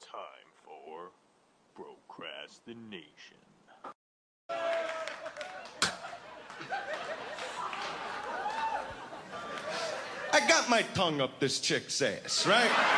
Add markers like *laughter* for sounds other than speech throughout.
Time for procrastination. I got my tongue up this chick's ass, right?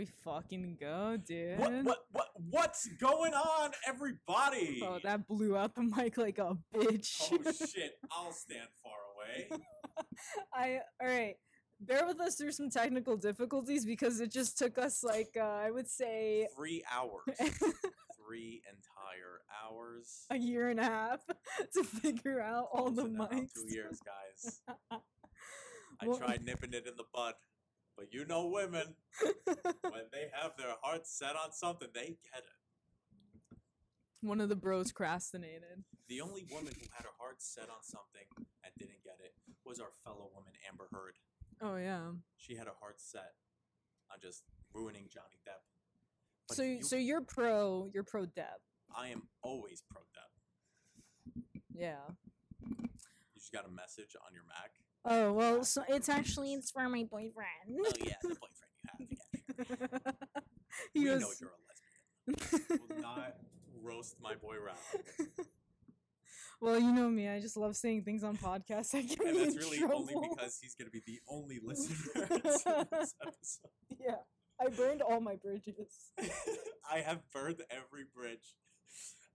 we fucking go, dude. What, what, what, what's going on, everybody? Oh, that blew out the mic like a bitch. Oh, shit, I'll stand far away. *laughs* I all right. Bear with us through some technical difficulties because it just took us like uh, I would say Three hours. *laughs* Three entire hours. a year and a half *laughs* to figure out all the mics. Two years, guys. I Well- tried nipping it in the bud. But you know women, *laughs* when they have their hearts set on something, they get it. One of the bros procrastinated. The only woman who had her heart set on something and didn't get it was our fellow woman, Amber Heard. Oh yeah. She had her heart set on just ruining Johnny Depp. But so you- so you're pro you're pro Depp. I am always pro Depp. Yeah. You just got a message on your Mac. Oh well, so it's actually it's for my boyfriend. Oh yeah, the boyfriend you have. *laughs* Yeah, sure. he we goes, know you're a lesbian. Will not roast my boy Ralph. *laughs* well, you know me. I just love saying things on podcasts. I get And that's really trouble. only because he's gonna be the only *laughs* listener to this episode. yeah, I burned all my bridges. I have burned every bridge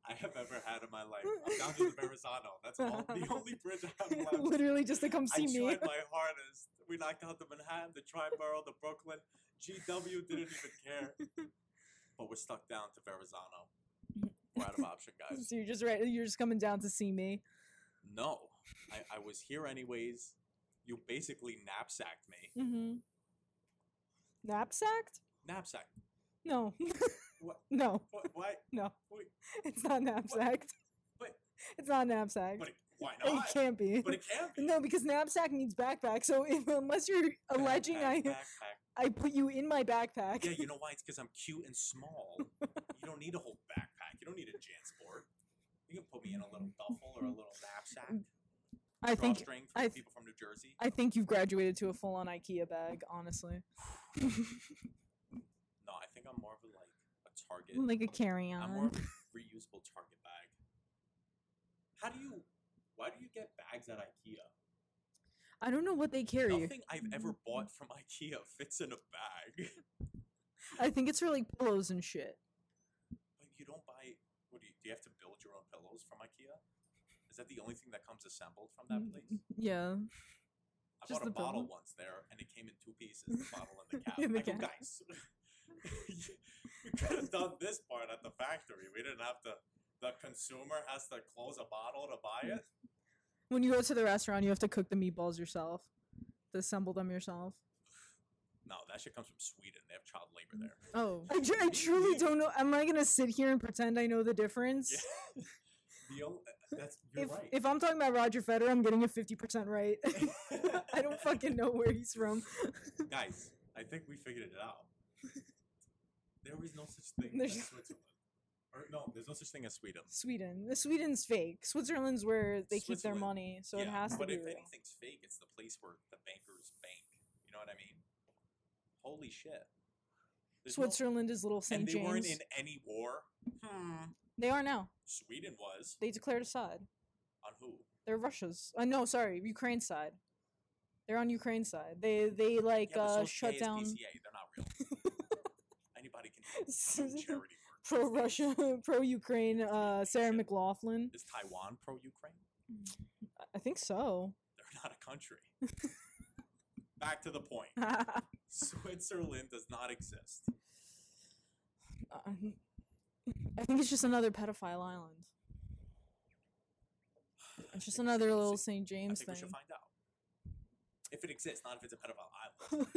I have ever had in my life. I'm down to the Verrazano. That's all, the *laughs* only bridge I have left. Literally just to come I see me. tried my *laughs* hardest. We knocked out the Manhattan, the Triborough, the Brooklyn. GW didn't even care. But we're stuck down to Verrazano. We're out of option, *laughs* guys. So you're just right. You're just coming down to see me. No, I, I was here anyways. You basically knapsacked me. Mm-hmm. Knapsacked? Knapsack. No. What? no. What? Why? *laughs* No. Wait, It's not knapsacked. But It's not knapsack. but it, why It can't be. But it can't be. No, because knapsack means backpack. So if unless you're alleging I Backpack, backpack. I put you in my backpack. Yeah, you know why? It's because I'm cute and small. *laughs* you don't need a whole backpack. You don't need a Jansport. You can put me in a little duffel or a little knapsack. Mm. I think Drawstring for I the th- people from New Jersey. I think you've graduated to a full-on IKEA bag. Honestly, *sighs* No, I think I'm more of a like a Target. like a I'm more carry-on. of a reusable Target bag. How do you? Why do you get bags at IKEA? I don't know what they carry. Nothing I've ever mm-hmm. bought from IKEA fits in a bag. I think it's for like pillows and shit. Like you don't buy. What do you? Do you have to build your own pillows from IKEA? Is that the only thing that comes assembled from that place? Mm-hmm. Yeah. I Just bought a the bottle pillow? once there, and it came in two pieces. The bottle and the *laughs* cap. In the I go, guys, *laughs* *laughs* *laughs* we could have done this part at the factory. We didn't have to. The consumer has to close a bottle to buy it. When you go to the restaurant, you have to cook the meatballs yourself, to assemble them yourself. No, that shit comes from Sweden. They have child labor there. Oh, I, tr- I truly *laughs* don't know. Am I gonna sit here and pretend I know the difference? Yeah. *laughs* the only, that's you're If right. if I'm talking about Roger Federer, I'm getting a fifty percent right. I don't fucking know where he's from. Guys, I think we figured it out. There is no such thing There's- as Switzerland. Or no, there's no such thing as Sweden. Sweden. The Sweden's fake. Switzerland's where they keep their money, so it has to but be But if real. anything's fake, it's the place where the bankers bank. You know what I mean? Holy shit. There's no- Switzerland is little St. and they James. weren't in any war. Hmm. They are now. Sweden was They declared aside. on who? They're Russia's. Uh, no, sorry, Ukraine's side. They're on Ukraine's side. They they like yeah, uh, so's shut down. KSPCA. They're not real. *laughs* Anybody can do some charity work. *laughs* pro Russia, *laughs* pro Ukraine, uh, Sarah McLachlan. Is Taiwan pro Ukraine? I- think so. They're not a country. Back to the point. *laughs* Switzerland does not exist. Um, I think it's just another pedophile island. It's just another little St. I James think we should thing. find out. If it exists, not if it's a pedophile island.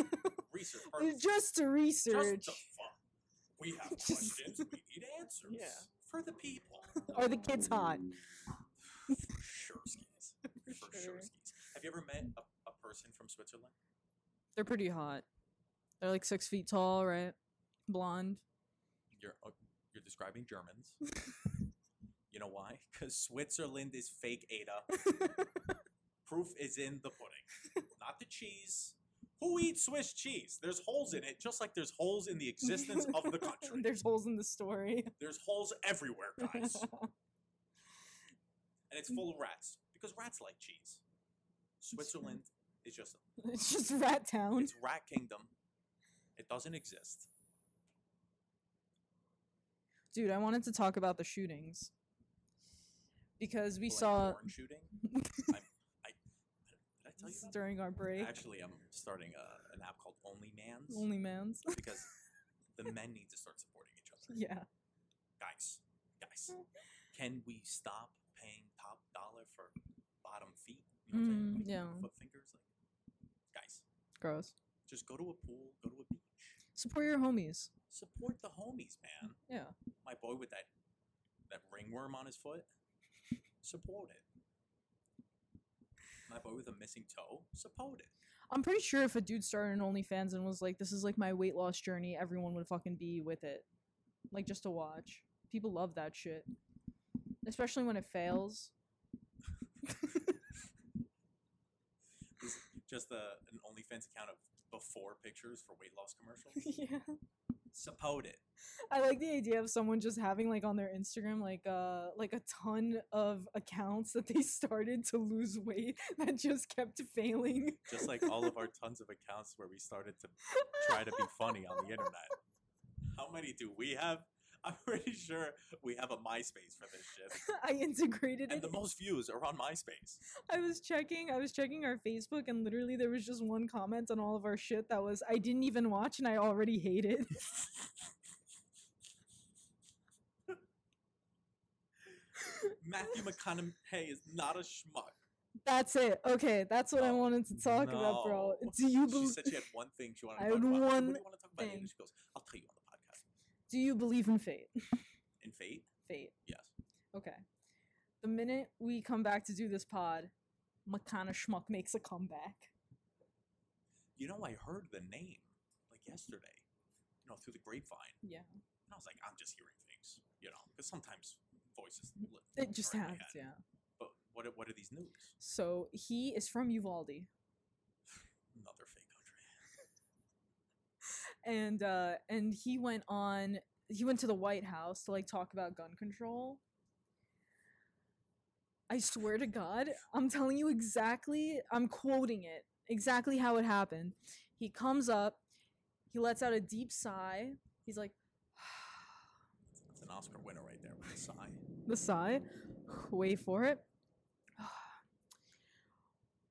Research just to Just research. the fun. We have *laughs* Just- questions. We need answers. Yeah. For the people. Are the kids hot? For sure skis. *laughs* For sure sure. skis. Have you ever met a, a person from Switzerland? They're pretty hot. They're like six feet tall, right? Blonde. You're uh, you're describing Germans. *laughs* you know why? Because Switzerland is fake Ada. Proof is in the pudding, not the cheese. Who eats Swiss cheese? There's holes in it, just like there's holes in the existence of the *laughs* country. There's holes in the story. There's holes everywhere, guys. *laughs* and it's full of rats because rats like cheese. Switzerland is just *laughs* it's just Rat Town. it's rat kingdom. It doesn't exist. Dude, I wanted to talk about the shootings. Because we Like saw porn shooting. I'm, I, did I tell you during our break. Actually, I'm starting a, an app called Only Mans Only Mans. because the *laughs* men need to start supporting each other. yeah. Guys, guys, can we stop paying top dollar for bottom feet? You know what I'm Mm, saying? Like, yeah. Foot fingers, like guys. Gross. Just go to a pool, go to a beach. Support your homies. Support the homies, man. Yeah. My boy with that that ringworm on his foot, support it. My boy with a missing toe, support it. I'm pretty sure if a dude started an OnlyFans and was like, "This is like my weight loss journey," everyone would fucking be with it, like just to watch. People love that shit, especially when it fails. *laughs* Just a, an OnlyFans account of before pictures for weight loss commercials. *laughs* yeah, support it. I like the idea of someone just having like on their Instagram like uh like a ton of accounts that they *laughs* started to lose weight that just kept failing. Just like all of our tons of accounts where we started to try to be funny on the internet. How many do we have? I'm pretty sure we have a MySpace for this shit. *laughs* I integrated And it. the most views are on MySpace. I was checking, I was checking our Facebook, and literally there was just one comment on all of our shit that was, I didn't even watch and I already hate it. *laughs* Matthew McConaughey *laughs* is not a schmuck. That's it. Okay, that's what I wanted to talk about, bro. no. Do you believe? She said she had one thing she wanted I to talk had about. I one what do you want to talk about? thing. And she goes, I'll tell you on. Do you believe in fate? *laughs* In fate? Fate. Yes. Okay. The minute we come back to do this pod, Makana Schmuck makes a comeback. You know, I heard the name like yesterday, you know, through the grapevine. Yeah, And I was like, I'm just hearing things, you know, because sometimes voices. it just happens. Yeah. But what are, what are these news? So he is from Uvalde, Another fake country. And uh, and he went on. He went to the White House to like talk about gun control. I swear to God, I'm telling you exactly. I'm quoting it exactly how it happened. He comes up, he lets out a deep sigh. He's like, It's an Oscar winner right there with a sigh. the sigh. Wait for it.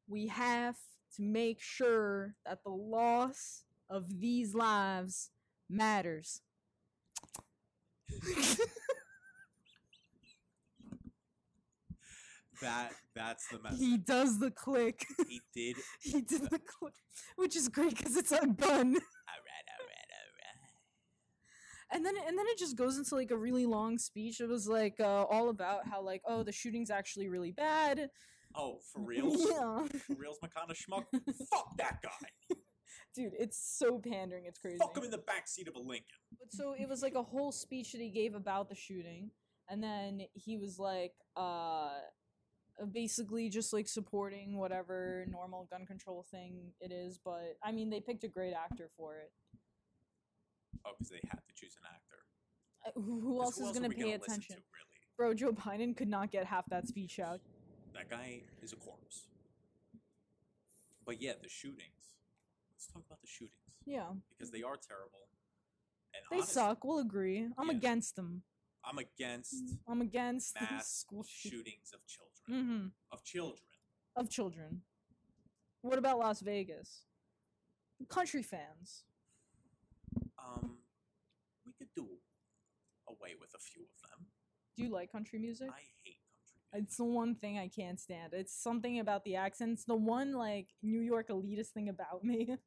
We have to make sure that the loss of these lives matters. That that's the message. he does the click. He did. *laughs* he did the click, which is great because it's a gun. *laughs* All right, all right, all right. And then and then it just goes into like a really long speech. It was like uh, all about how like oh the shooting's actually really bad. Oh, for *laughs* real? Yeah, For reals, McConna Schmuck? Fuck that guy. Dude, it's so pandering. It's crazy. Fuck him in the backseat of a Lincoln. But so it was like a whole speech that he gave about the shooting, and then he was like, uh, basically just like supporting whatever normal gun control thing it is. But I mean, they picked a great actor for it. Oh, because they had to choose an actor. Uh, Who who 'Cause else is gonna pay attention? To, really? Bro, Joe Biden could not get half that speech out. That guy is a corpse. But yeah, the shootings. Let's talk about the shootings Yeah, because they are terrible, And They honest- suck. We'll agree. I'm Yeah. against them. I'm against I'm against mass school shootings of children. Mhm. Of children. of children. What about Las Vegas? Country fans. Um, we could do away with a few of them. Do you like country music? I hate country. music. It's the one thing I can't stand. It's something about the accents. The one like New York elitist thing about me. *laughs*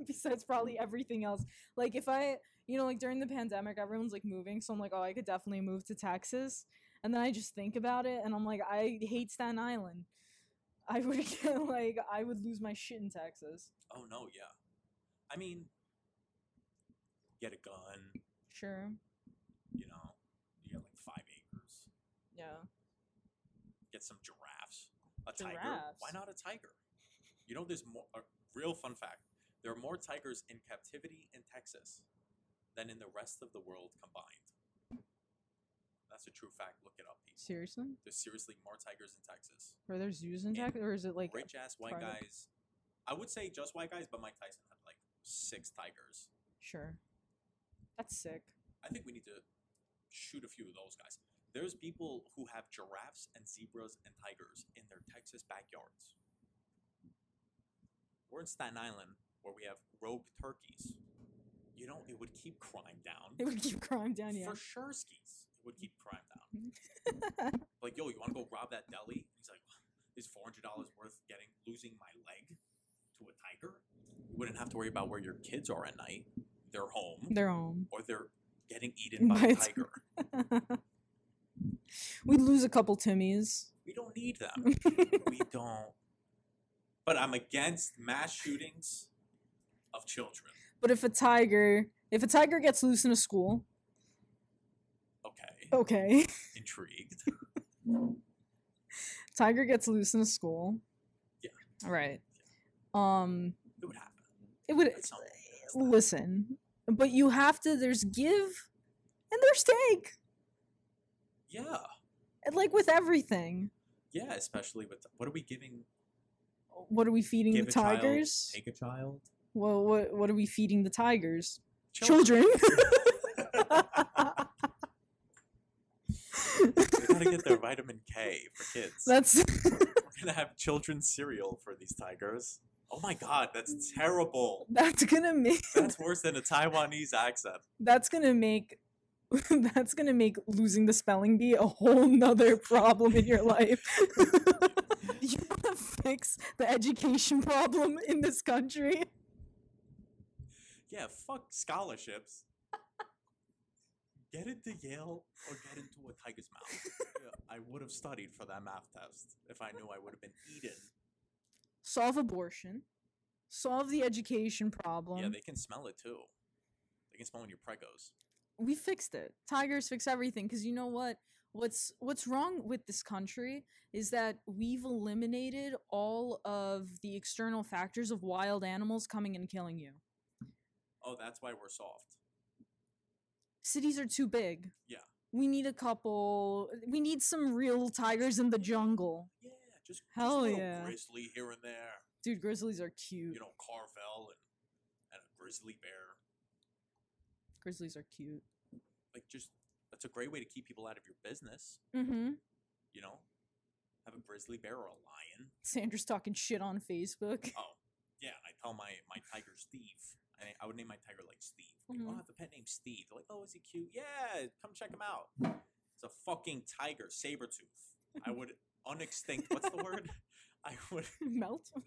*laughs* Besides probably everything else. Like if I, you know, like during the pandemic, everyone's like moving, so I'm like, oh, I could definitely move to Texas. And then I just think about it, and I'm like, I hate Staten Island. I would *laughs* get like, I would lose my shit in Texas. Oh no, yeah. I mean, get a gun. Sure. You know, you get like five acres. Yeah. Get some giraffes. A tiger. Why not a tiger? You know, there's more. A real fun fact: there are more tigers in captivity in Texas than in the rest of the world combined. That's a true fact. Look it up, people. Seriously? There's seriously more tigers in Texas. Are there zoos in Texas, or is it like Rich ass white guys. I would say just white guys, but Mike Tyson had like six tigers. Sure. That's sick. I think we need to shoot a few of those guys. There's people who have giraffes and zebras and tigers in their Texas backyards. We're in Staten Island where we have rogue turkeys. You know, it would keep crime down. It would keep crime down, yeah. For sure, skis. It would keep crime down. Mm-hmm. *laughs* like, yo, you want to go rob that deli? He's like, is four hundred dollars worth getting losing my leg to a tiger? You wouldn't have to worry about where your kids are at night. They're home, They're home. or they're getting eaten *laughs* by a tiger. *laughs* We'd lose a couple Timmies. We don't need them. we don't. But I'm against mass shootings of children. But if a tiger, if a tiger gets loose in a school, Okay. okay, *laughs* Intrigued. tiger gets loose in a school. Yeah. All right. Um, It would happen. it would At some point, that's listen, but you have to. There's give, and there's take, Yeah. and like with everything. Yeah, especially with what are we giving? What are we feeding Give the a child, tigers? take a child. Well, what what are we feeding the tigers? Children. Children. they gotta get their *laughs* vitamin K for kids. That's We're gonna have children's cereal for these tigers. Oh my god, that's terrible. that's gonna make That's worse than a Taiwanese accent. that's gonna make *laughs* that's gonna make losing the spelling bee a whole nother problem in your life. *laughs* you wanna fix the education problem in this country? Yeah, fuck scholarships. Get into Yale or get into a tiger's mouth. I would have studied for that math test if I knew I would have been eaten. Solve abortion. Solve the education problem. Yeah, they can smell it too. They can smell when your pregos. we fixed it. Tigers fix everything because you know what? What's what's wrong with this country is that we've eliminated all of the external factors of wild animals coming and killing you. Oh, that's why we're soft. Cities are too big. Yeah. We need a couple. We need some real tigers in the jungle. Yeah, just, Hell just yeah. grizzly here and there. Dude, grizzlies are cute. You know, Carvel and, and a grizzly bear. grizzlies are cute. Like, just that's a great way to keep people out of your business. Mm-hmm. You know, have a grizzly bear or a lion. Sandra's talking shit on Facebook. Oh, yeah. I tell my my tiger Steve. I, I would name my tiger like Steve. Like, oh, I Mhm. have a pet named Steve. They're like, oh, is he cute? Yeah, come check him out. It's a fucking tiger, saber tooth. I *laughs* would unextinct. What's the word? *laughs* I would. Melt. *laughs*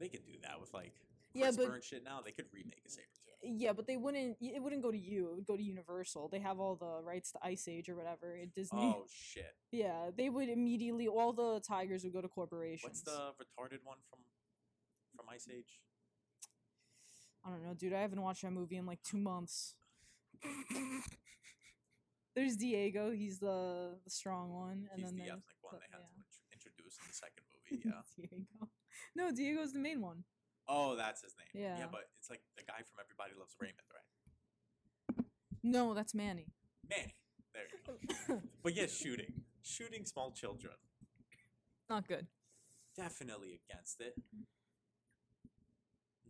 They could do that with like Yeah, CRISPR but- and shit. Now they could remake a saber tooth. Yeah, but they wouldn't. It wouldn't go to you. It would go to Universal. They have all the rights to Ice Age or whatever at Disney. Oh shit! Yeah, they would immediately. All the tigers would go to corporations. What's the retarded one from from Ice Age? I don't know, dude. I haven't watched that movie in like two months. There's Diego. He's the the strong one, and He's then the ethnic one they had yeah. to introduce in the second movie. *laughs* Yeah. Diego. No, Diego's the main one. oh, that's his name. Yeah, Yeah. but it's like the guy from Everybody Loves Raymond, right? No, that's Manny. Manny. There you go. *laughs* but yes, shooting, shooting small children. Not good. Definitely against it.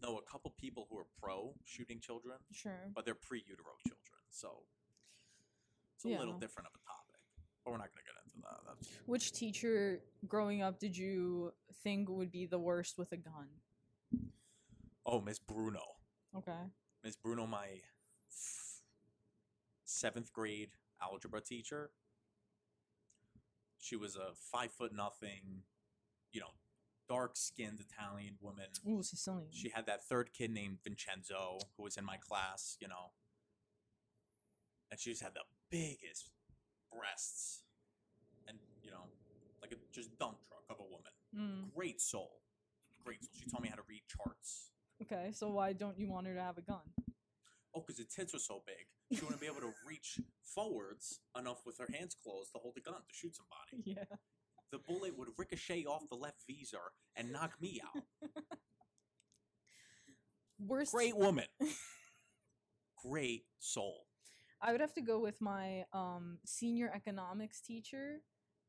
Know a couple people who are pro shooting children, Sure. but they're pre-utero children, so it's a little different of a topic. But we're not gonna get into that. That's Which teacher growing up did you think would be the worst with a gun? oh, Miss Bruno. Okay. Miss Bruno, my seventh grade algebra teacher. She was a five foot nothing, you know, dark skinned Italian woman. Ooh, Sicilian. She had that third kid named Vincenzo who was in my class, you know. And she just had the biggest breasts. And, you know, like a just dump truck of a woman. Mm, Great soul. Great soul. She taught me how to read charts. okay, so why don't you want her to have a gun? Oh, because the tits were so big. She wouldn't be able to reach forwards enough with her hands closed to hold the gun to shoot somebody. *laughs* Yeah. The bullet would ricochet off the left visor and knock me out. *laughs* Worst. Great woman. *laughs* Great soul. I would have to go with my um, senior economics teacher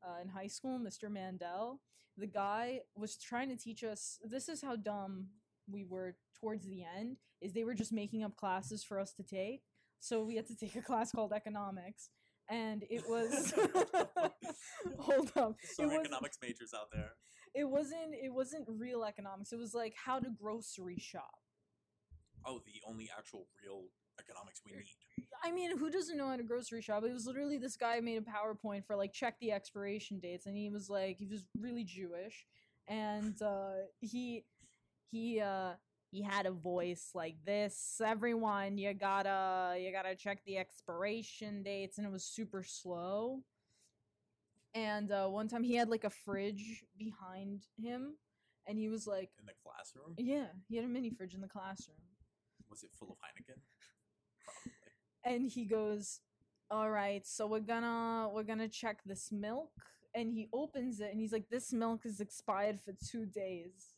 uh, in high school, Mr. Mandel. The guy was trying to teach us. This is how dumb we were towards the end. Is they were just making up classes for us to take. So we had to take a class called economics, and it was. *laughs* hold on *laughs* Some economics majors out there. It wasn't. It wasn't real economics. It was like how to grocery shop. Oh, the only actual real economics we need. I mean, who doesn't know how to grocery shop? It was literally this guy made a PowerPoint for like check the expiration dates, and he was like, he was really Jewish, and uh, he he uh he had a voice like this. Everyone, you gotta you gotta check the expiration dates, and it was super slow. And uh, one time he had like a fridge behind him, and he was like, In the classroom? yeah, he had a mini fridge in the classroom. Was it full of Heineken? Probably. *laughs* and he goes all right so we're gonna we're gonna check this milk and he opens it and he's like this milk is expired for two days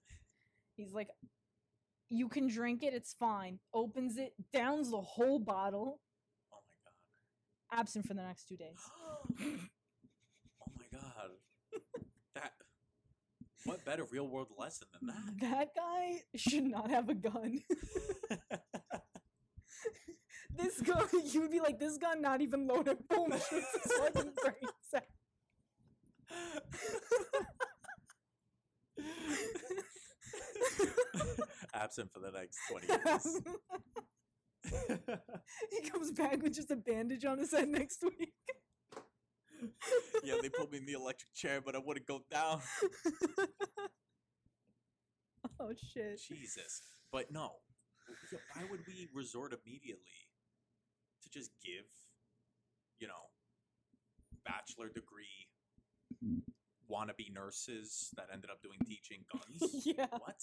he's like you can drink it it's fine opens it downs the whole bottle Oh my god. absent for the next two days *gasps* oh my god. That. What better real world lesson than that? that guy should not have a gun *laughs* this gun you would be like this gun not even loaded boom shoots his *laughs* fucking brains out. *laughs* *laughs* Absent for the next 20 years. *laughs* he comes back with just a bandage on his head next week. yeah, they put me in the electric chair, but I wouldn't go down. *laughs* oh shit. Jesus. But no. Why would we resort immediately to just give, you know, bachelor degree wannabe nurses that ended up doing teaching guns? yeah. what?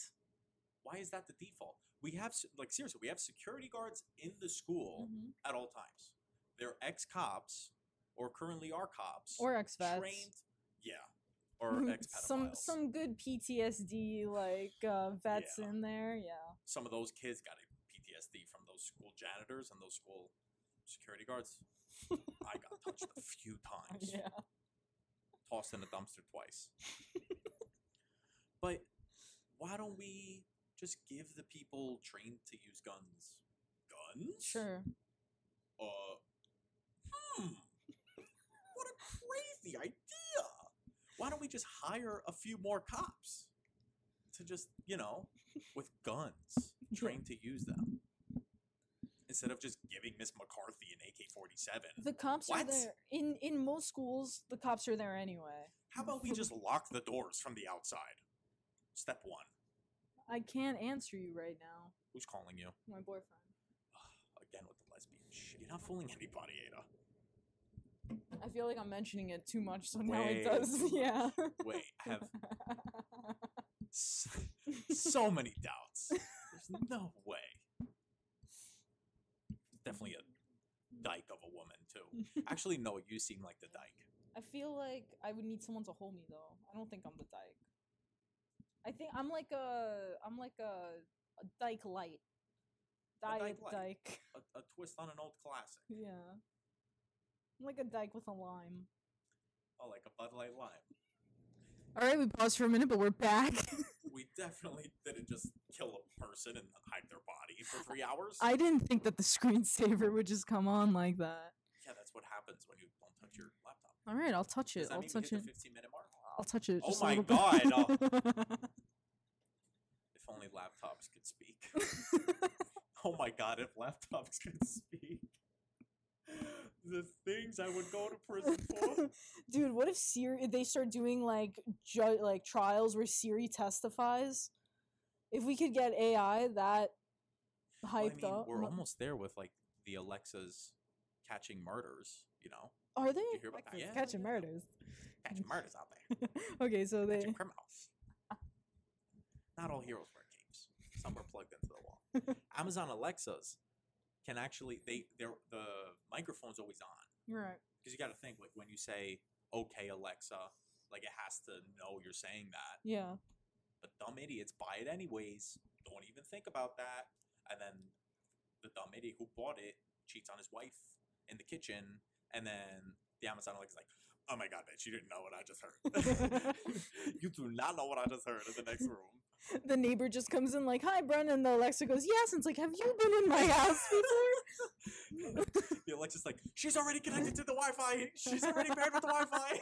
Why is that the default? We have, like, seriously, we have security guards in the school Mhm. at all times. They're ex cops or currently are cops. Or ex vets. trained. Yeah. Or ex *laughs* some some good PTSD like uh, vets Yeah. in there. Yeah. some of those kids got a PTSD from those school janitors and those school security guards. *laughs* I got touched a few times, Yeah. tossed in a dumpster twice. *laughs* but why don't we just give the people trained to use guns guns? Sure. Uh, hmm. What a crazy idea! Why don't we just hire a few more cops to just, you know, with guns, *laughs* trained to use them? Instead of just giving Miss McCarthy an AK 47. The cops are there in in most schools. The cops are there anyway. How about we just lock the doors from the outside? Step one. I can't answer you right now. Who's calling you? My boyfriend. Again with the lesbian shit. You're not fooling anybody, Ada. I feel like I'm mentioning it too much, so now Way it does. *laughs* Yeah. Wait, I have *laughs* s- so many doubts. There's no way. Definitely a dyke of a woman too. *laughs* Actually, no, you seem like the dyke. I feel like I would need someone to hold me though. I don't think I'm the dyke. I think I'm like a I'm like a, a dyke light. A Diet dyke dyke. A, a twist on an old classic. Yeah. I'm like a dyke with a lime. Oh, like a Bud Light Lime. All right, we paused for a minute, but we're back. *laughs* we definitely didn't just kill a person and hide their body for three hours. I didn't think that the screensaver would just come on like that. yeah, that's what happens when you don't touch your laptop. All right, I'll touch Does it. that I'll mean touch hit it. the 15 minute mark? I'll touch it. Oh Just my a little God. *laughs* If only laptops could speak. *laughs* oh my god, if laptops could speak. The things I would go to prison for. *laughs* Dude, what if Siri? They start doing like ju- like trials where Siri testifies. If we could get AI that Well, I hyped mean, up, we're almost there with like the Alexas catching murders, you know? Are they you hear about that? Yeah, catching yeah. murders? Catching murders out there. *laughs* okay, so they Catching criminals. *laughs* Not all heroes wear capes. Some are plugged into the wall. *laughs* Amazon Alexas can actually they they're the microphone's always on. right. because you got to think like when you say okay alexa like it has to know you're saying that Yeah. but dumb idiots buy it anyways don't even think about that and then the dumb idiot who bought it cheats on his wife in the kitchen and then the amazon alexa's like oh my god bitch you didn't know what i just heard *laughs* you do not know what i just heard in the next room The neighbor just comes in like, "Hi, Brennan." The Alexa goes, "Yes." And it's like, "Have you been in my house before?" *laughs* the alexa's like she's already connected to the wi-fi she's already paired with the wi-fi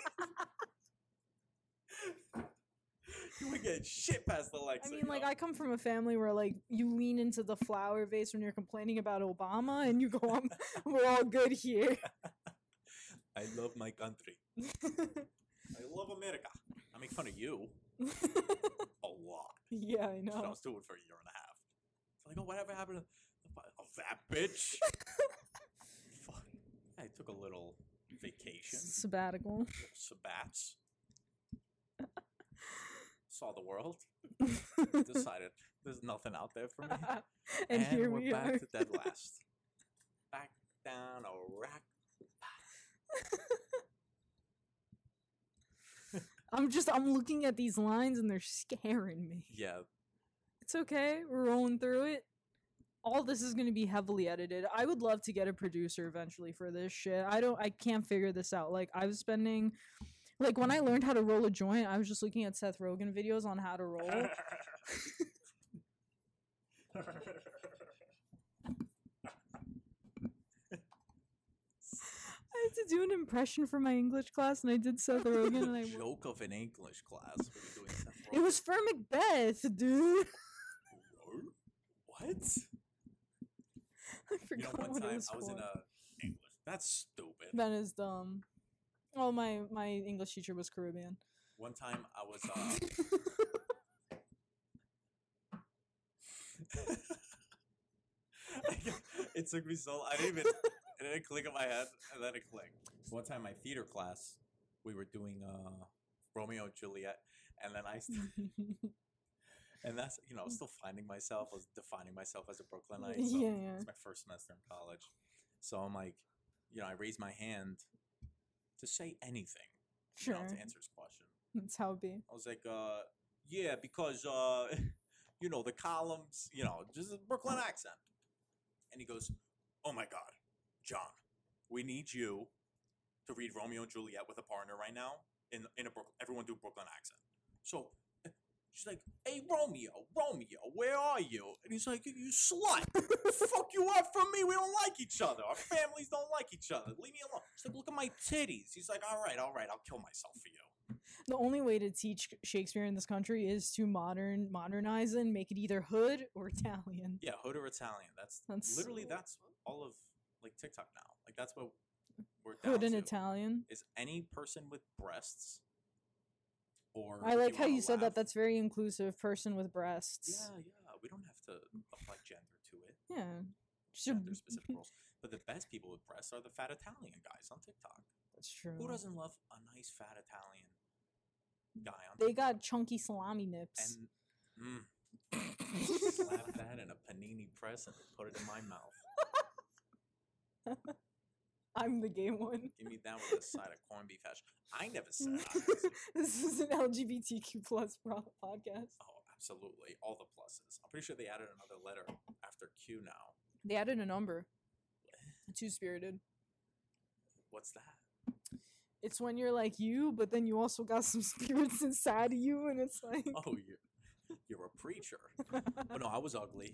*laughs* you would get shit past the Alexa. I mean, like? I come from a family where like you lean into the flower vase when you're complaining about Obama, and you go, we're all good here." I love my country. *laughs* I love America. I make fun of you *laughs* a lot. yeah, I That's what I know. was doing for a year and a half. It's like, oh, whatever happened to oh, that bitch? *laughs* Fuck. I took a little vacation, Sabbatical. little sabbats. Saw the world. Decided there's nothing out there for me. and, here we're we back are. to dead last. back down a rack. I'm just I'm looking at these lines and they're scaring me. Yeah, It's okay. We're rolling through it. All this is going to be heavily edited. I would love to get a producer eventually for this shit. I don't I can't figure this out. Like I was spending like when I learned how to roll a joint, I was just looking at Seth Rogen videos on how to roll. *laughs* *laughs* *laughs* I had to do an impression for my English class and I did Seth *laughs* Rogen and I joke of an English class. What are you doing? It was for Macbeth, dude. *laughs* What? I You forgot know, one what it time was I was for. in a English. That's stupid. That is dumb. Oh, my my English teacher was Caribbean. One time I was uh *laughs* it took me so I didn't even it didn't click in my head and then it clicked. One time my theater class we were doing uh Romeo and Juliet and then I st- *laughs* and that's you know I was still finding myself I was defining myself as a Brooklynite so Yeah, yeah. it's my first semester in college so I'm like you know I raise my hand to say anything you sure, know, to answer his question that's how it be. I was like, uh, yeah, because, uh, *laughs* you know, the columns, you know, just a Brooklyn accent. And he goes, oh my God, John, we need you to read Romeo and Juliet with a partner right now in, in a Brooklyn, everyone do Brooklyn accent. So she's like, hey, Romeo, Romeo, where are you? And he's like, you slut. *laughs* Fuck you up from me. We don't like each other. Our families don't like each other. Leave me alone. She's like, look at my titties. He's like, all right, all right, I'll kill myself for you. The only way to teach Shakespeare in this country is to modern modernize and make it either hood or Italian. Yeah, hood or Italian. That's, That's- literally that's all of like TikTok now. Like that's what we're down Hood and to, Italian. Is any person with breasts or I like you how you said that. That's very inclusive. Person with breasts. yeah, yeah. We don't have to apply gender to it. Yeah. Gender specific *laughs* rules. But the best people with breasts are the fat Italian guys on TikTok. That's true. Who doesn't love a nice fat Italian guy on They TikTok? got chunky salami nips. and mm, *laughs* slap that in a panini press and put it in my mouth. *laughs* *laughs* I'm the gay one. Give me that with a side of corned beef hash. I never *laughs* said I *laughs* this is an LGBTQ plus podcast. Oh, absolutely. All the pluses. I'm pretty sure they added another letter after Q now. They added a number. Two spirited. What's that? It's when you're like you, but then you also got some spirits inside of you, and it's like Oh, you You're a preacher. But oh, no, I was ugly.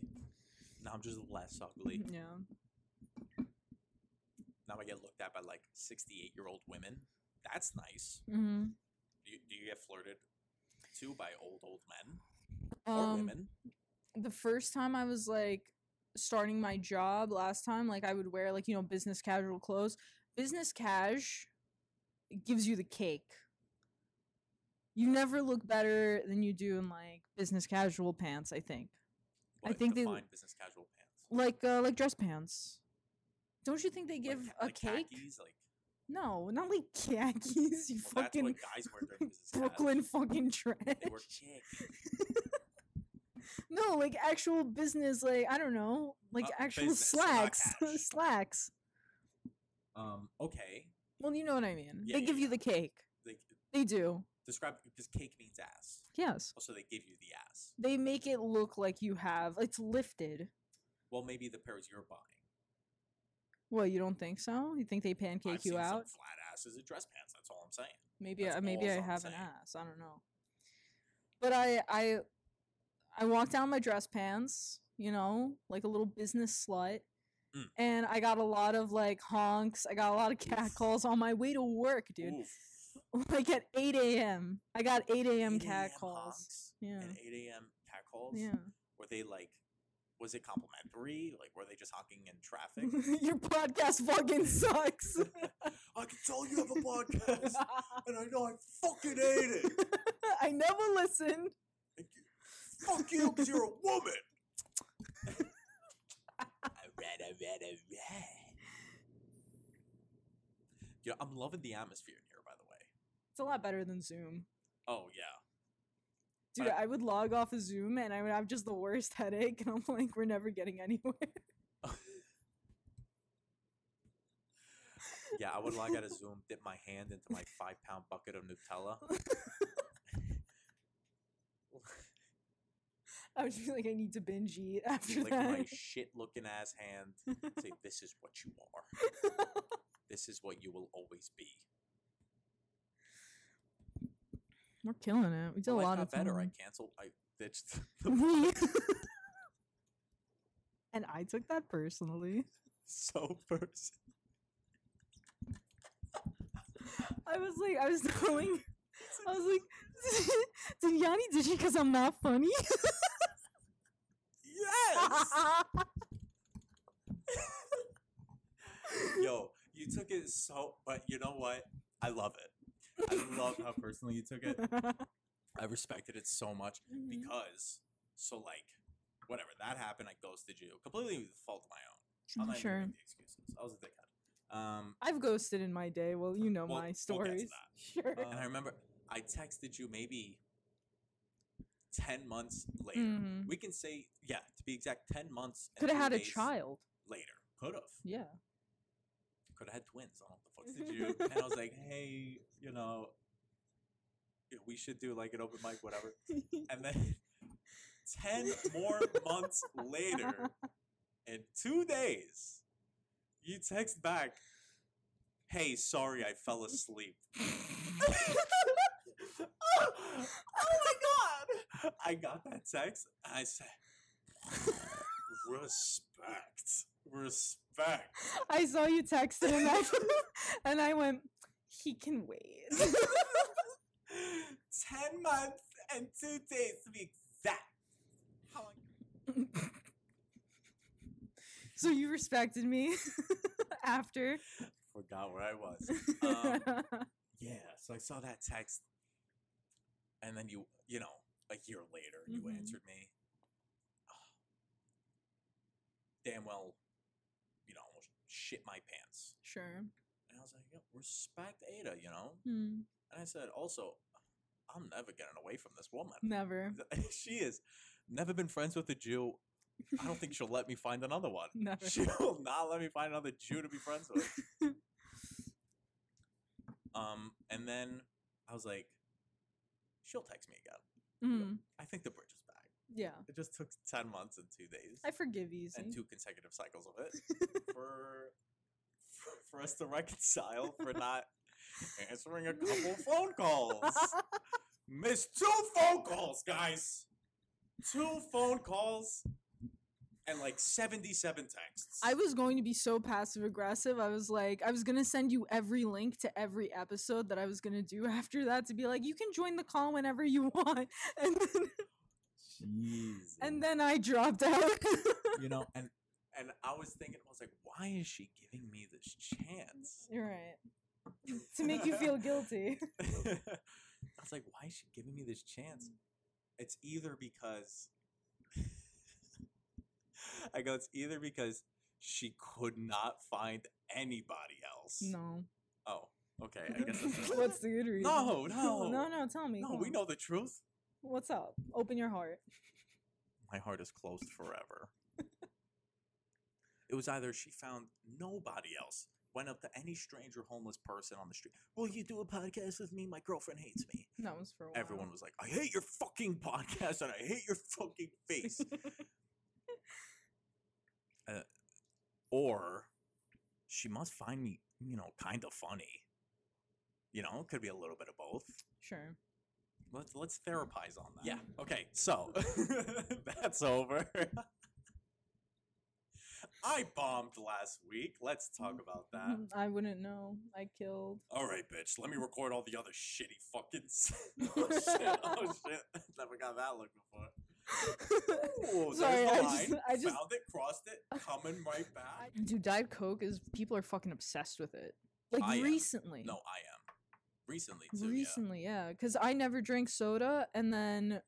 Now I'm just less ugly. yeah. Now I get looked at by like 68 year old women. That's nice. hmm Do you, do you get flirted to by old, old men or Um, women? the first time I was like starting my job last time, like I would wear like, you know, business casual clothes. Business cash gives you the cake. You never look better than you do in like business casual pants, I think. I What, think they- business casual pants. Like uh like dress pants. Don't you think they give ca- a like cake? khakis, like No, not like khakis, *laughs* you well, fucking guys wear during *laughs* cash. Brooklyn fucking trash. They were chic. No, like actual business, like I don't know, like Uh, actual business, slacks, *laughs* slacks. Um. Okay. Well, you know what I mean. Yeah, they give yeah, you the cake. Like They do. describe because cake means ass. Yes. Also, they give you the ass. They make it look like you have. It's lifted. Well, maybe the pairs you're buying. What you don't think so? You think they I've pancake seen you some out? flat asses at dress pants. That's all I'm saying. Maybe that's I maybe I I'm have an ass. I don't know. But I I I walked down my dress pants, you know, like a little business slut. Mm. And I got a lot of like honks. I got a lot of catcalls on my way to work, dude. Oof. *laughs* Like at 8 a.m. I got 8 a.m. 8 cat calls. Yeah. And 8 a.m. cat calls. Yeah. Were they like? Was it complimentary? Like, were they just honking in *laughs* traffic? Your podcast fucking sucks. *laughs* I can tell you have a podcast, and I know I fucking hate it. *laughs* I never listened. Thank you. Fuck you, because you're a woman. Yeah, I'm loving the atmosphere in here, by the way. It's a lot better than Zoom. Oh yeah. Dude, But- I would log off of Zoom and I would have just the worst headache, *laughs* and I'm like, we're never getting anywhere. *laughs* Yeah, I would log out of Zoom, dip my hand into my five pound bucket of Nutella. *laughs* I would just be like, I need to binge eat after lick that. my shit looking ass hand. Say, this is what you are. This is what you will always be. We're killing it. We did My a oh, life lot got of better. I canceled. I ditched. *laughs* the *laughs* and I took that personally. so person. I was like, I was *laughs* telling, I was like, did Yanni did she because I'm not funny? Yes. Yo, you took it so. But you know what? I love it. I love how personally you took it. *laughs* I respected it so much Mhm. because, so like, whatever that happened, I ghosted you completely the fault of my own. I'm not even sure. the excuses. I was a dickhead. Um, I've ghosted in my day. Well, you know We'll- we'll my stories. *laughs* Sure. and I remember I texted you maybe ten months later. Mhm. We can say, yeah, to be exact, ten months. Could have had a child. later. Could have. Yeah. Could have had twins. I don't know what the fuck did you? *laughs* and I was like, hey, you know, we should do like an open mic, whatever. And then *laughs* ten more months later, in two days, you text back, "Hey, sorry, I fell asleep." *laughs* oh, my god! I got that text. And I said, "Respect, respect." I saw you texted and I, *laughs* *laughs* and I went, he can wait. *laughs* Ten months and two days to be exact. How long? so you respected me after. Forgot where I was. Um, Yeah, so I saw that text, and then you, you know, a year later, you Mhm. answered me. Oh, damn well, you know, almost shit my pants. sure. And I was like, Yo, respect Ada, you know? Hmm. And I said, also, I'm never getting away from this woman. Never. *laughs* she has never been friends with a Jew. I don't think she'll let me find another one. *laughs* Never. She will not let me find another Jew to be friends with. *laughs* um, and then I was like, she'll text me again. Mm. I think the bridge is. Yeah. It just took ten months and two days I forgive easy. and two consecutive cycles of it for, *laughs* for for us to reconcile for not *laughs* answering a couple phone calls. Missed two phone calls, guys. two phone calls and like 77 texts. I was going to be so passive aggressive. I was like, I was gonna send you every link to every episode that I was gonna do after that to be like, you can join the call whenever you *laughs* want, and then Jesus. and then I dropped out. *laughs* you know, and and I was thinking, I was like, why is she giving me this chance? You're right. to make you feel guilty. *laughs* I was like, why is she giving me this chance? It's either because *laughs* I go, it's either because she could not find anybody else. No. Oh, okay. I guess that's What's the good reason? No, no. no, no. Tell me. No, we know the truth. What's up? Open your heart. My heart is closed forever. it was either she found nobody else, went up to any stranger homeless person on the street. Will you do a podcast with me? My girlfriend hates me. That was for a while. Everyone was like, I hate your fucking podcast and I hate your fucking face. *laughs* uh, or she must find me, you know, kind of funny. You know, could be a little bit of both. Sure. Let's let's therapize on that. Yeah. Okay. So *laughs* that's over. I bombed last week. Let's talk mm-hmm. about that. I wouldn't know. I killed. All right, bitch. Let me record all the other shitty fucking. *laughs* *laughs* oh shit! Oh shit! Never got that look before. Ooh, Sorry, the I line. just- I just- found it, crossed it, coming right back. Dude, Diet Coke is people are fucking obsessed with it. Like I am. recently. No, I am. Recently too. recently, yeah, because I never drank soda, and then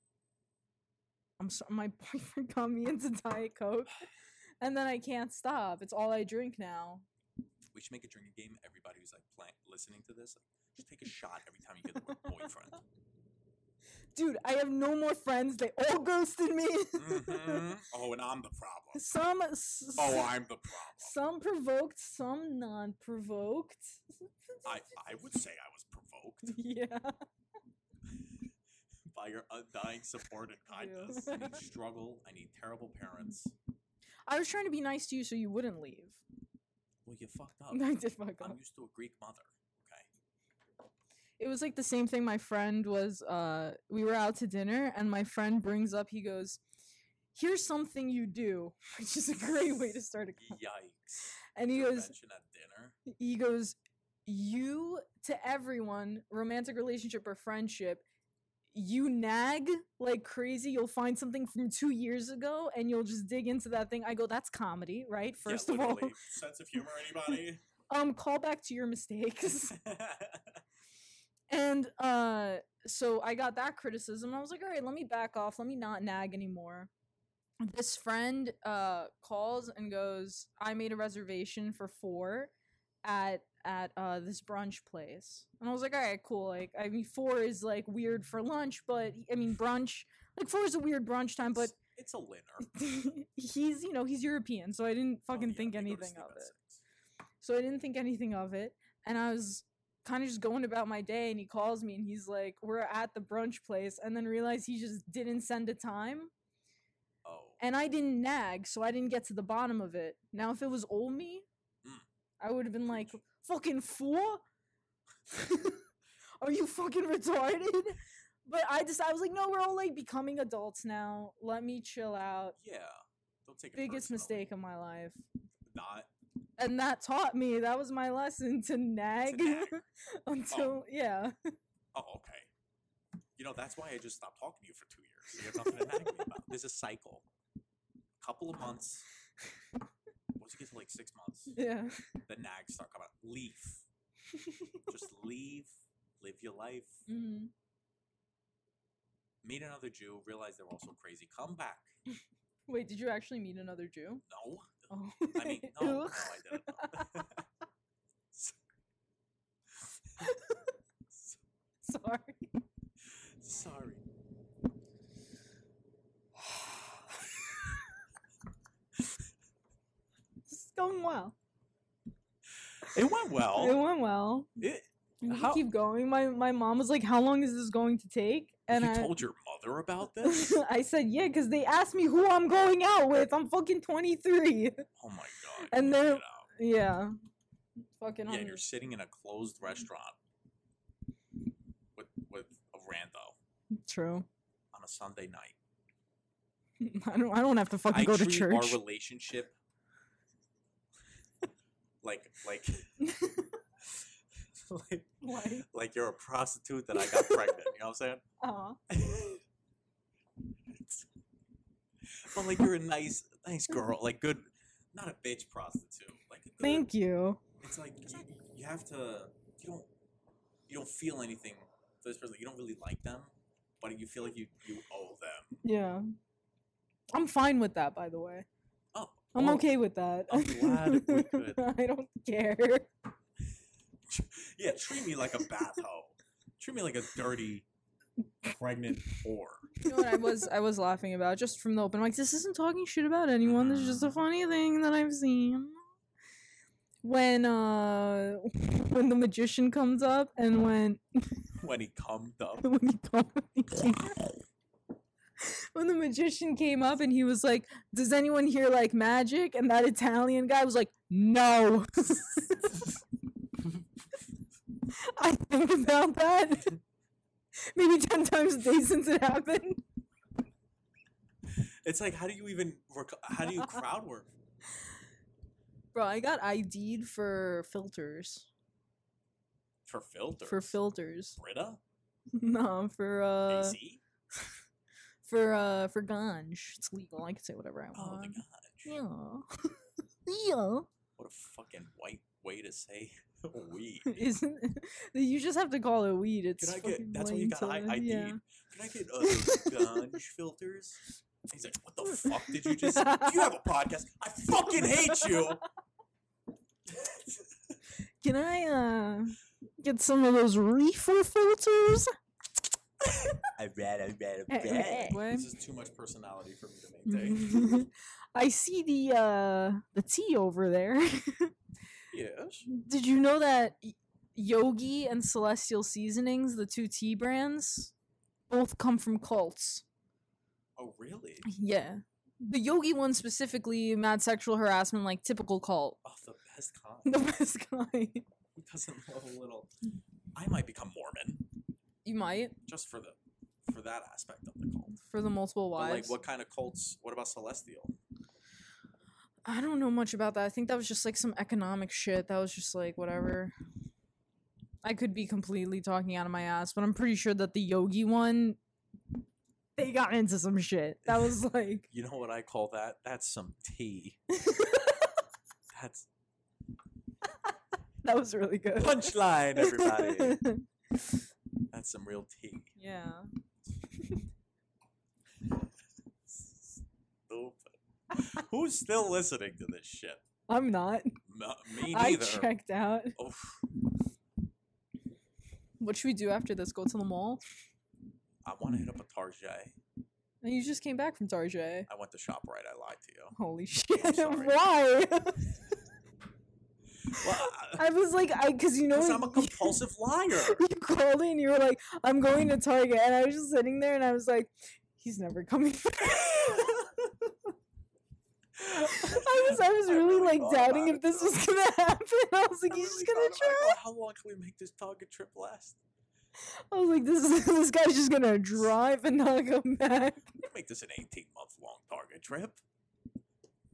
I'm so, my *laughs* boyfriend got me into Diet Coke, and then I can't stop. It's all I drink now. We should make a drinking game. Everybody who's like playing, listening to this, just take a shot every time you hear the word boyfriend. *laughs* Dude, I have no more friends. They all ghosted me. Mhm. *laughs* Oh, and I'm the problem. some, s- Oh, I'm the problem. some provoked, some non-provoked. I I would say I was provoked *laughs* *laughs* yeah. by your undying support and *laughs* kindness. I need struggle. I need terrible parents. I was trying to be nice to you so you wouldn't leave. Well, you fucked up. I did fuck up. I'm used to a Greek mother. Okay. It was like the same thing my friend was uh we were out to dinner and my friend brings up he goes here's something you do which is a great way to start a con- Yikes. and he goes at dinner. he goes you to everyone romantic relationship or friendship you nag like crazy you'll find something from 2 years ago and you'll just dig into that thing I go that's comedy right Yeah, first of all sense of humor. Anybody? *laughs* um call back to your mistakes *laughs* And uh so I got that criticism. I was like, all right, let me back off. Let me not nag anymore. This friend uh calls and goes, I made a reservation for four at at uh this brunch place. And I was like, all right, cool. Like I mean four is like weird for lunch, but I mean brunch like four is a weird brunch time, but it's, it's a winner. *laughs* he's you know, he's European, so I didn't Oh, fucking yeah, think they go to anything of it. six. So I didn't think anything of it. And I was kind of just going about my day and he calls me and he's like, We're at the brunch place and then realized he just didn't send a time. Oh. And I didn't nag, so I didn't get to the bottom of it. Now if it was old me, Mm. I would have been like. Fucking fool? *laughs* Are you fucking retarded? But I just I was like, no, we're all like becoming adults now. Let me chill out. Yeah. Don't take it Biggest mistake of my life. Not. and that taught me that was my lesson to nag, nag. *laughs* until oh. yeah Oh, okay. You know, that's why I just stopped talking to you for two years. You have nothing to nag me about. There's a cycle. Couple of months. Once you get to like six months, yeah the nags start coming. out. Leave. *laughs* Just leave. Live your life. Mhm. Meet another Jew. Realize they're also crazy. Come back. *laughs* wait did you actually meet another jew No. oh I mean, no, no, I didn't. *laughs* sorry Sorry. Going well It went well. *laughs* it went well It- we How- keep going my my mom was like how long is this going to take and you i told your mother about *laughs* this? I said yeah because they asked me who i'm going out with i'm fucking 23 Oh my god. *laughs* And they're- yeah fucking Yeah, and you're sitting in a closed restaurant with with a rando true on a Sunday night. I don't. I don't have to fucking I go to church. our relationship like like *laughs* like Like, like you're a prostitute that I got pregnant. You know what I'm saying? *laughs* uh, It's- *laughs* but like you're a nice nice girl, like good, not a bitch prostitute. Like good, thank you. It's like you, you have to you don't you don't feel anything for this person. You don't really like them, but you feel like you you owe them. Yeah. I'm fine with that, by the way. Oh, I'm well, okay with that. I'm glad we could. *laughs* I don't care. Yeah, treat me like a bath hoe. Treat me like a dirty pregnant whore. You know what I was I was laughing about just from the open Like This isn't talking shit about anyone. This is just a funny thing that I've seen. When uh *laughs* when the magician comes up and when When he comes up. *laughs* when he come, he came, *laughs* when the magician came up and he was like, "Does anyone here like magic?" and that Italian guy was like, "No." *laughs* I think about that *laughs* maybe ten times a day since it happened. It's like, how do you even, rec- how do you crowd work? Bro, I got ID'd for filters. For filters? For filters. Brita? No, for uh AC? For uh for ganj. It's legal. I can say whatever I Oh, the want. gosh. yeah. *laughs* yeah. What a fucking white way to say *laughs* weed. *laughs* Isn't you just have to call it weed? It's Can I fucking get, that's what you lame got to- I- ID'd. yeah. Can I get uh, ganj filters? He's like, what the fuck did you just, Do you have a podcast. I fucking hate you. Can I uh get some of those reefer filters? I read, I read, I read. This is too much personality for me to *laughs* maintain. I see the uh the tea over there. yes. Did you know that Yogi and Celestial Seasonings, the two tea brands, both come from cults? Oh, really? Yeah. The Yogi one specifically, mad sexual harassment, like typical cult. Oh, the best *laughs* kind. The best guy. Who doesn't love a little? I might become Mormon You might just for the for that aspect of the cult. for the multiple But wives. like, what kind of cults? What about celestial? I don't know much about that. I think that was just like some economic shit. That was just like whatever. I could be completely talking out of my ass, but I'm pretty sure that the Yogi one, they got into some shit. That was *laughs* like, You know what I call that? That's some tea. *laughs* That's that was really good. punchline, everybody. *laughs* That's some real tea. yeah. *laughs* Stupid. Who's still listening to this shit? I'm not. No, me *laughs* I neither. checked out. What should we do after this? Go to the mall? I want to hit up a Tarjay. And you just came back from Tarjay. I went to ShopRite. I lied to you. Holy shit. *laughs* Why? I was like, I, cause you know, because I'm a *laughs* compulsive liar. *laughs* you called in, you were like, I'm going to Target. And I was just sitting there and I was like, he's never coming back. *laughs* I was, I was I really, really like doubting if this though. was gonna happen. I was like, I he's really just gonna try. about, oh, How long can we make this Target trip last? I was like, this is this guy's just gonna drive and not come back. We make this an 18 month long Target trip.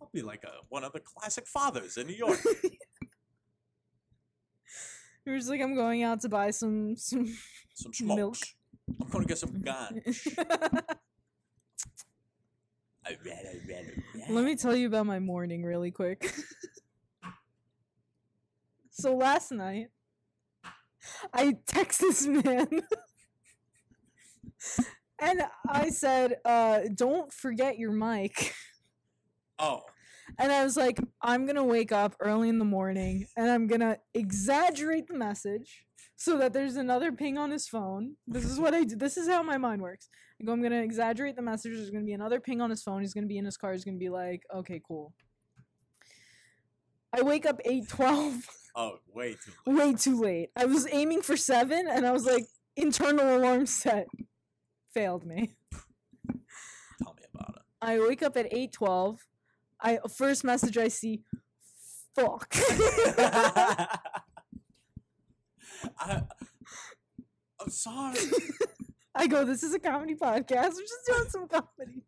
I'll be like a, one of the classic fathers in New York. He was like, I'm going out to buy some some. Some Milk. I'm gonna get some *laughs* gun. I read, I read, I read. Let me tell you about my morning really quick. *laughs* so last night, I text this man. *laughs* and I said, uh, don't forget your mic. Oh, And I was like, I'm going to wake up early in the morning and I'm going to exaggerate the message so that there's another ping on his phone. This is what I do. This is how my mind works. I go, I'm going to exaggerate the message. There's going to be another ping on his phone. He's going to be in his car. He's going to be like, okay, cool. I wake up 8:12, *laughs* oh, way too late. way too late. I was aiming for 7 and I was like internal alarm set. Failed me. Tell me about it. I wake up at 8:12. I first message I see fuck. *laughs* I, I'm sorry. *laughs* I go, this is a comedy podcast. We're just doing some comedy.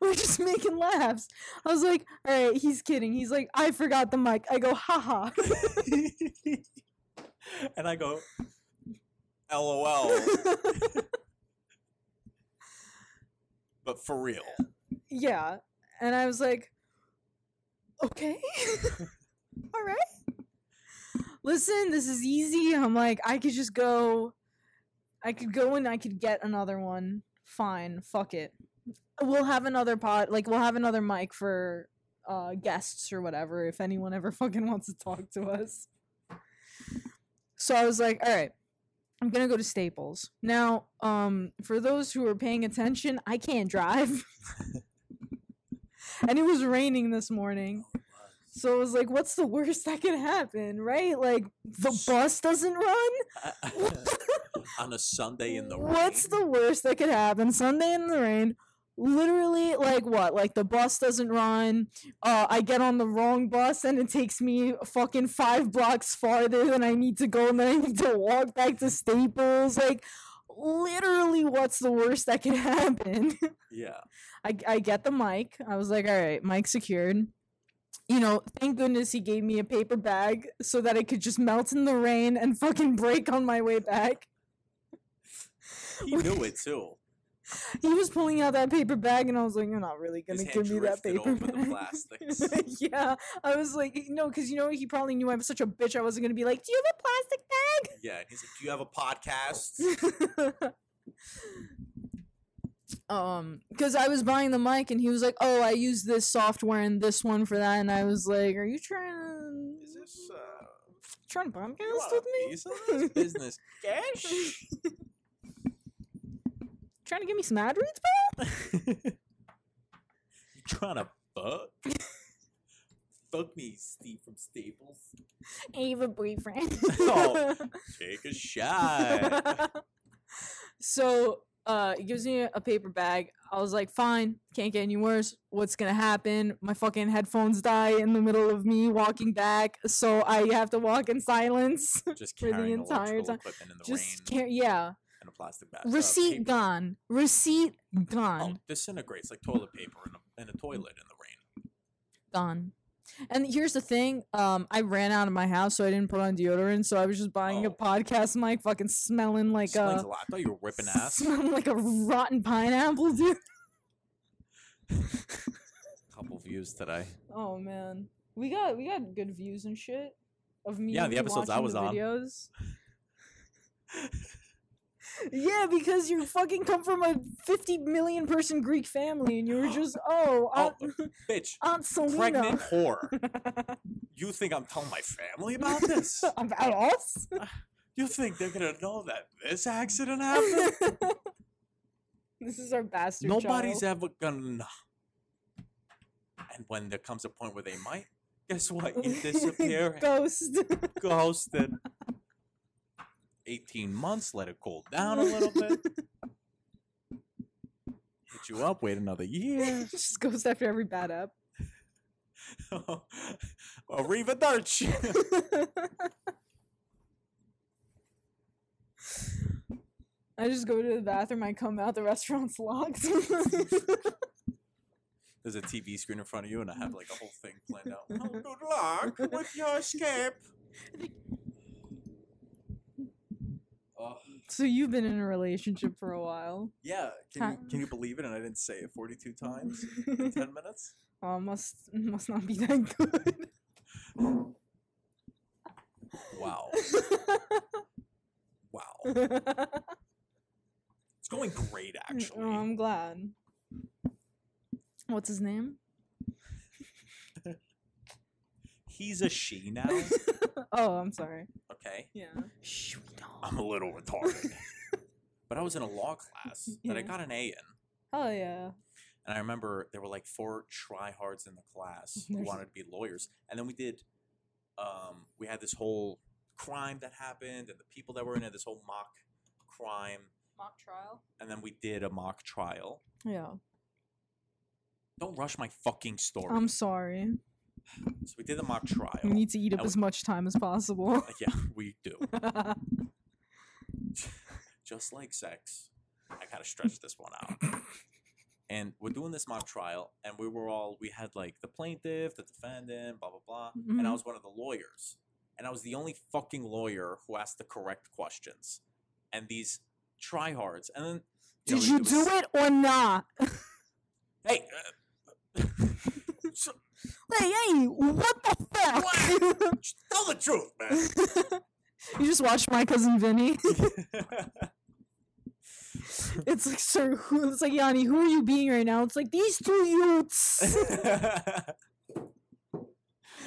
we're just making laughs. I was like, all right, he's kidding. He's like, I forgot the mic. I go, haha. *laughs* and I go, LOL. but for real. yeah. And I was like, okay. *laughs* *laughs* all right. Listen, this is easy. I'm like, I could just go. I could go and I could get another one. Fine. Fuck it. We'll have another pod. Like, we'll have another mic for uh, guests or whatever if anyone ever *laughs* fucking wants to talk to us. So I was like, all right, I'm gonna go to Staples. Now, um, for those who are paying attention, I can't drive. And it was raining this morning. So I was like, what's the worst that could happen, right? Like the bus doesn't run? *laughs* On a Sunday in the *laughs* rain. What's the worst that could happen? Sunday in the rain. Literally, like what? Like the bus doesn't run. Uh, I get on the wrong bus and it takes me fucking five blocks farther than I need to go, and then I need to walk back to Staples. Like, literally, what's the worst that could *laughs* happen? Yeah. I, I get the mic. I was like, all right, mic secured. You know, thank goodness he gave me a paper bag so that I could just melt in the rain and fucking break on my way back. He knew it too. *laughs* He was pulling out that paper bag, and I was like, "You're not really gonna His give me that paper over the bag." plastics. *laughs* yeah, I was like, no, because you know he probably knew I was such a bitch. I wasn't gonna be like, "Do you have a plastic bag?" Yeah. And he's like, Do you have a podcast? a plastic *laughs* bag?" um, because I was buying the mic, and he was like, "Oh, I use this software and this one for that," and I was like, "Are you trying? Is this uh trying to podcast with me? piece of this business cash? Trying to give me some ad reads, bro?" *laughs* you trying to fuck? *laughs* fuck me, Steve from Staples. *laughs* Ava boyfriend. Oh. Take a shot. so uh he gives me a paper bag. I was like, fine, can't get any worse. What's gonna happen? My fucking headphones die in the middle of me walking back, so I have to walk in silence. Just For the entire time. the Just rain can't yeah. And a plastic bag. uh, Receipt paper. gone. Receipt Oh, gone. disintegrates like toilet paper in a, in a toilet in the rain. Gone. And here's the thing, um, I ran out of my house, so I didn't put on deodorant. So I was just buying a Oh. podcast mic, fucking smelling like Explains a, a lot. I thought you were whipping ass. smelling like a rotten pineapple, dude. *laughs* Couple views today. Oh man, we got we got good views and shit of me. Yeah, the episodes I was on. Videos. *laughs* yeah, because you fucking come from a fifty million person Greek family, and you were just *gasps* oh, Oh, Aunt, bitch. *laughs* Aunt Selena Pregnant whore. *laughs* You think I'm telling my family about this? *laughs* about us. *sighs* You think they're gonna know that this accident happened? this is our bastard. Nobody's child. ever gonna know. And when there comes a point where they might, guess what? You disappear, Ghost. ghosted. 18 months, let it cool down a little bit. *laughs* Hit you up, wait another year. *laughs* just goes after every bad app. *laughs* Arrivederci. I just go to the bathroom. I come out. The restaurant's locked. There's a TV screen in front of you, and I have like a whole thing planned out. Oh, good luck with your escape. Oh, so you've been in a relationship for a while. yeah, can you, can you believe it? And I didn't say it 42 times in 10 *laughs* minutes? Oh, must must not be that good. Wow. Wow. It's going great, mm, oh, actually. Oh, I'm glad. What's his name? He's a she now, *laughs* oh, I'm sorry. okay? Yeah. Shh. I'm a little retarded. but I was in a law class *laughs* that I got an A in. Oh yeah. And I remember there were like four tryhards in the class *laughs* who wanted to be lawyers. And then we did, um, we had this whole crime that happened and the people that were in it, this whole mock crime. Mock trial. And then we did a mock trial. Yeah. Don't rush my fucking story. I'm sorry. So we did the mock trial. We need to eat up as much time as possible. yeah, we do. *laughs* Just like sex, I gotta stretch this one out. and we're doing this mock trial, and we were all we had like the plaintiff, the defendant, blah blah blah, and I Mhm. was one of the lawyers, and I was the only fucking lawyer who asked the correct questions, and these tryhards, and then Did know, you it do it or not? Hey. Uh, *laughs* so- hey, hey, what the fuck? just tell the truth, man. *laughs* you just watched my cousin Vinny. *laughs* *laughs* It's like, sir, who? It's like Yanni. Who are you being right now? It's like these two youths.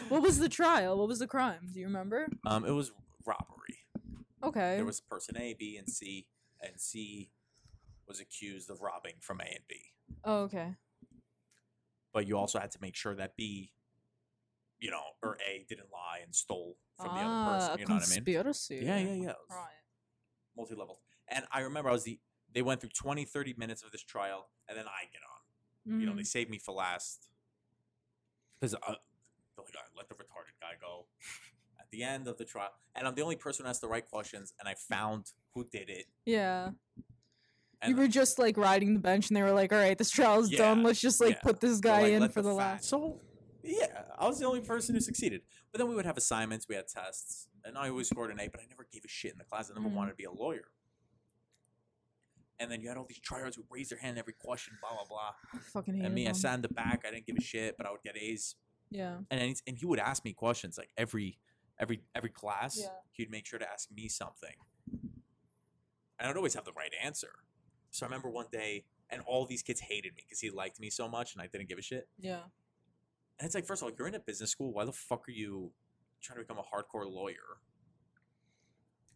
what was the trial? What was the crime? Do you remember? um, it was robbery. Okay. There was person A, B, and C, and C was accused of robbing from A and B. oh, okay. But you also had to make sure that B, you know, or A didn't lie and stole from the other ah, person. You know what I mean? Yeah, yeah, yeah. Right. multi-level. And I remember I was the they went through 20, 30 minutes of this trial, and then I get on. You know, they Mhm. saved me for last. Because uh, they're like, "All right, let the retarded guy go at the end of the trial. And I'm the only person who asked the right questions, and I found who did it. Yeah. And you were just like riding the bench, and they were like, "All right, this trial's done. Yeah, Let's just like yeah. put this guy like, in for the, fact-" last." So, yeah, I was the only person who succeeded. But then we would have assignments, we had tests, and I always scored an A, but I never gave a shit in the class. I never Mhm. wanted to be a lawyer. And then you had all these tryouts who raised their hand every question, blah, blah, blah. I fucking hate And me, I sat in the back. I didn't give a shit, but I would get A's. Yeah. And and he would ask me questions like every every every class. Yeah. He'd make sure to ask me something, and I'd always have the right answer. So I remember one day, and all these kids hated me because he liked me so much, and I didn't give a shit. Yeah. And it's like, first of all, you're in a business school. Why the fuck are you trying to become a hardcore lawyer?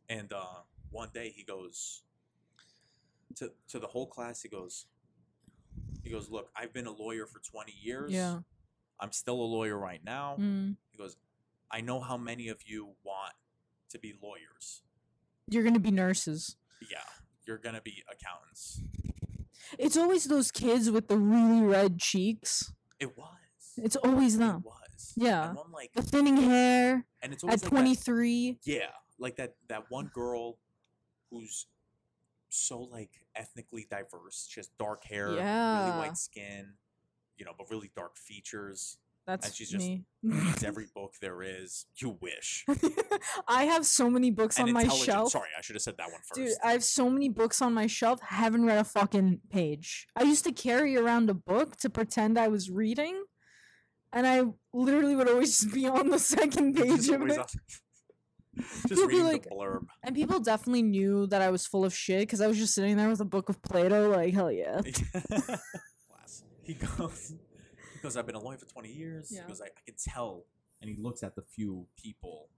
And uh, one day he goes to to the whole class. He goes, he goes, look, I've been a lawyer for 20 years. Yeah. I'm still a lawyer right now. Mm. He goes, I know how many of you want to be lawyers. You're gonna be nurses. Yeah, you're gonna be accountants. It's always those kids with the really red cheeks. It was. It's always them. It was. Yeah. And I'm like, The thinning hair and it's always at like that- 23. Yeah, like that that one girl who's so like ethnically diverse. She has dark hair, yeah. really white skin, you know, but really dark features. That's she's just- me. *laughs* *laughs* Reads every book there is. You wish. I have so many books And on my intelligent. shelf. Sorry, I should have said that one first. Dude, I have so many books on my shelf. Haven't read a fucking page. I used to carry around a book to pretend I was reading, and I literally would always just *laughs* be on the second page Just of always it. on- Just You'll be reading like- the blurb. And people definitely knew that I was full of shit because I was just sitting there with a book of Plato. Like hell yeah. Class. He goes, goes, I've been a lawyer for 20 years. Yeah. He goes, I, I can tell. And he looks at the few people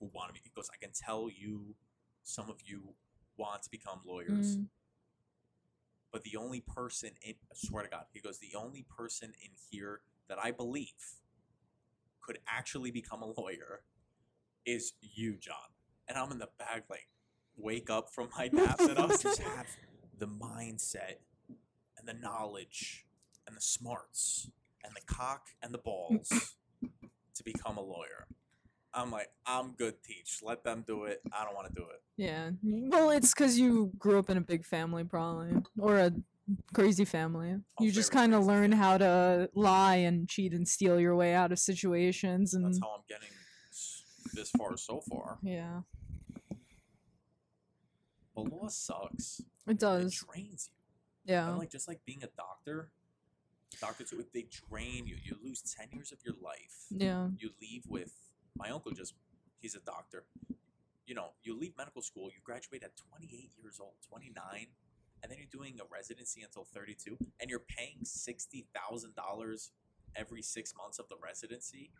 who want to be. He goes, I can tell you, some of you want to become lawyers. Mm. But the only person in, I swear to God, he goes, the only person in here that I believe could actually become a lawyer is you, John. And I'm in the back, like, wake up from my naps, and I was just have *laughs* the mindset and the knowledge and the smarts and the cock and the balls *laughs* to become a lawyer. I'm like, I'm good, teach. Let them do it. I don't want to do it. Yeah. Well, it's because you grew up in a big family, probably, or a crazy family. Oh, you just kind of learn how to lie and cheat and steal your way out of situations, and That's how I'm getting this far so far. yeah, But law sucks. it does. It drains you. Yeah. And like just like being a doctor, doctors they drain you. You lose ten years of your life. Yeah. You leave with my uncle. Just he's a doctor. You know, you leave medical school. You graduate at 28 years old, 29, and then you're doing a residency until 32, and you're paying sixty thousand dollars every six months of the residency,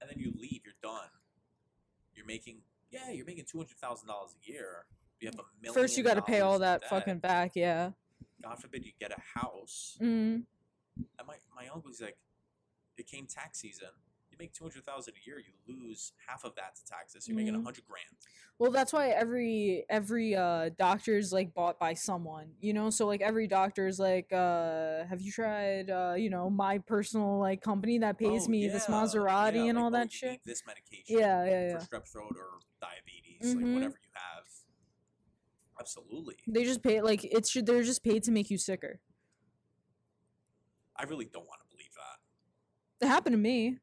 and then you leave. You're done. You're making yeah, you're making two hundred thousand dollars a year. You have a million. First, you got to pay all that fucking back. Yeah. God forbid you get a house. Mm. And my, my uncle's like, it came tax season. You make two hundred thousand a year, you lose half of that to taxes. You're making a Mhm. hundred grand. Well, that's why every every uh doctor is like bought by someone, you know. So like every doctor is like, uh, have you tried, uh, you know, my personal like company that pays Oh, me this Maserati yeah, and like, all oh, that shit? this medication. Yeah, yeah, yeah. For strep throat or diabetes, Mhm. like whatever you have. Absolutely. They just pay like it's they're just paid to make you sicker. I really don't want to believe that. It happened to me.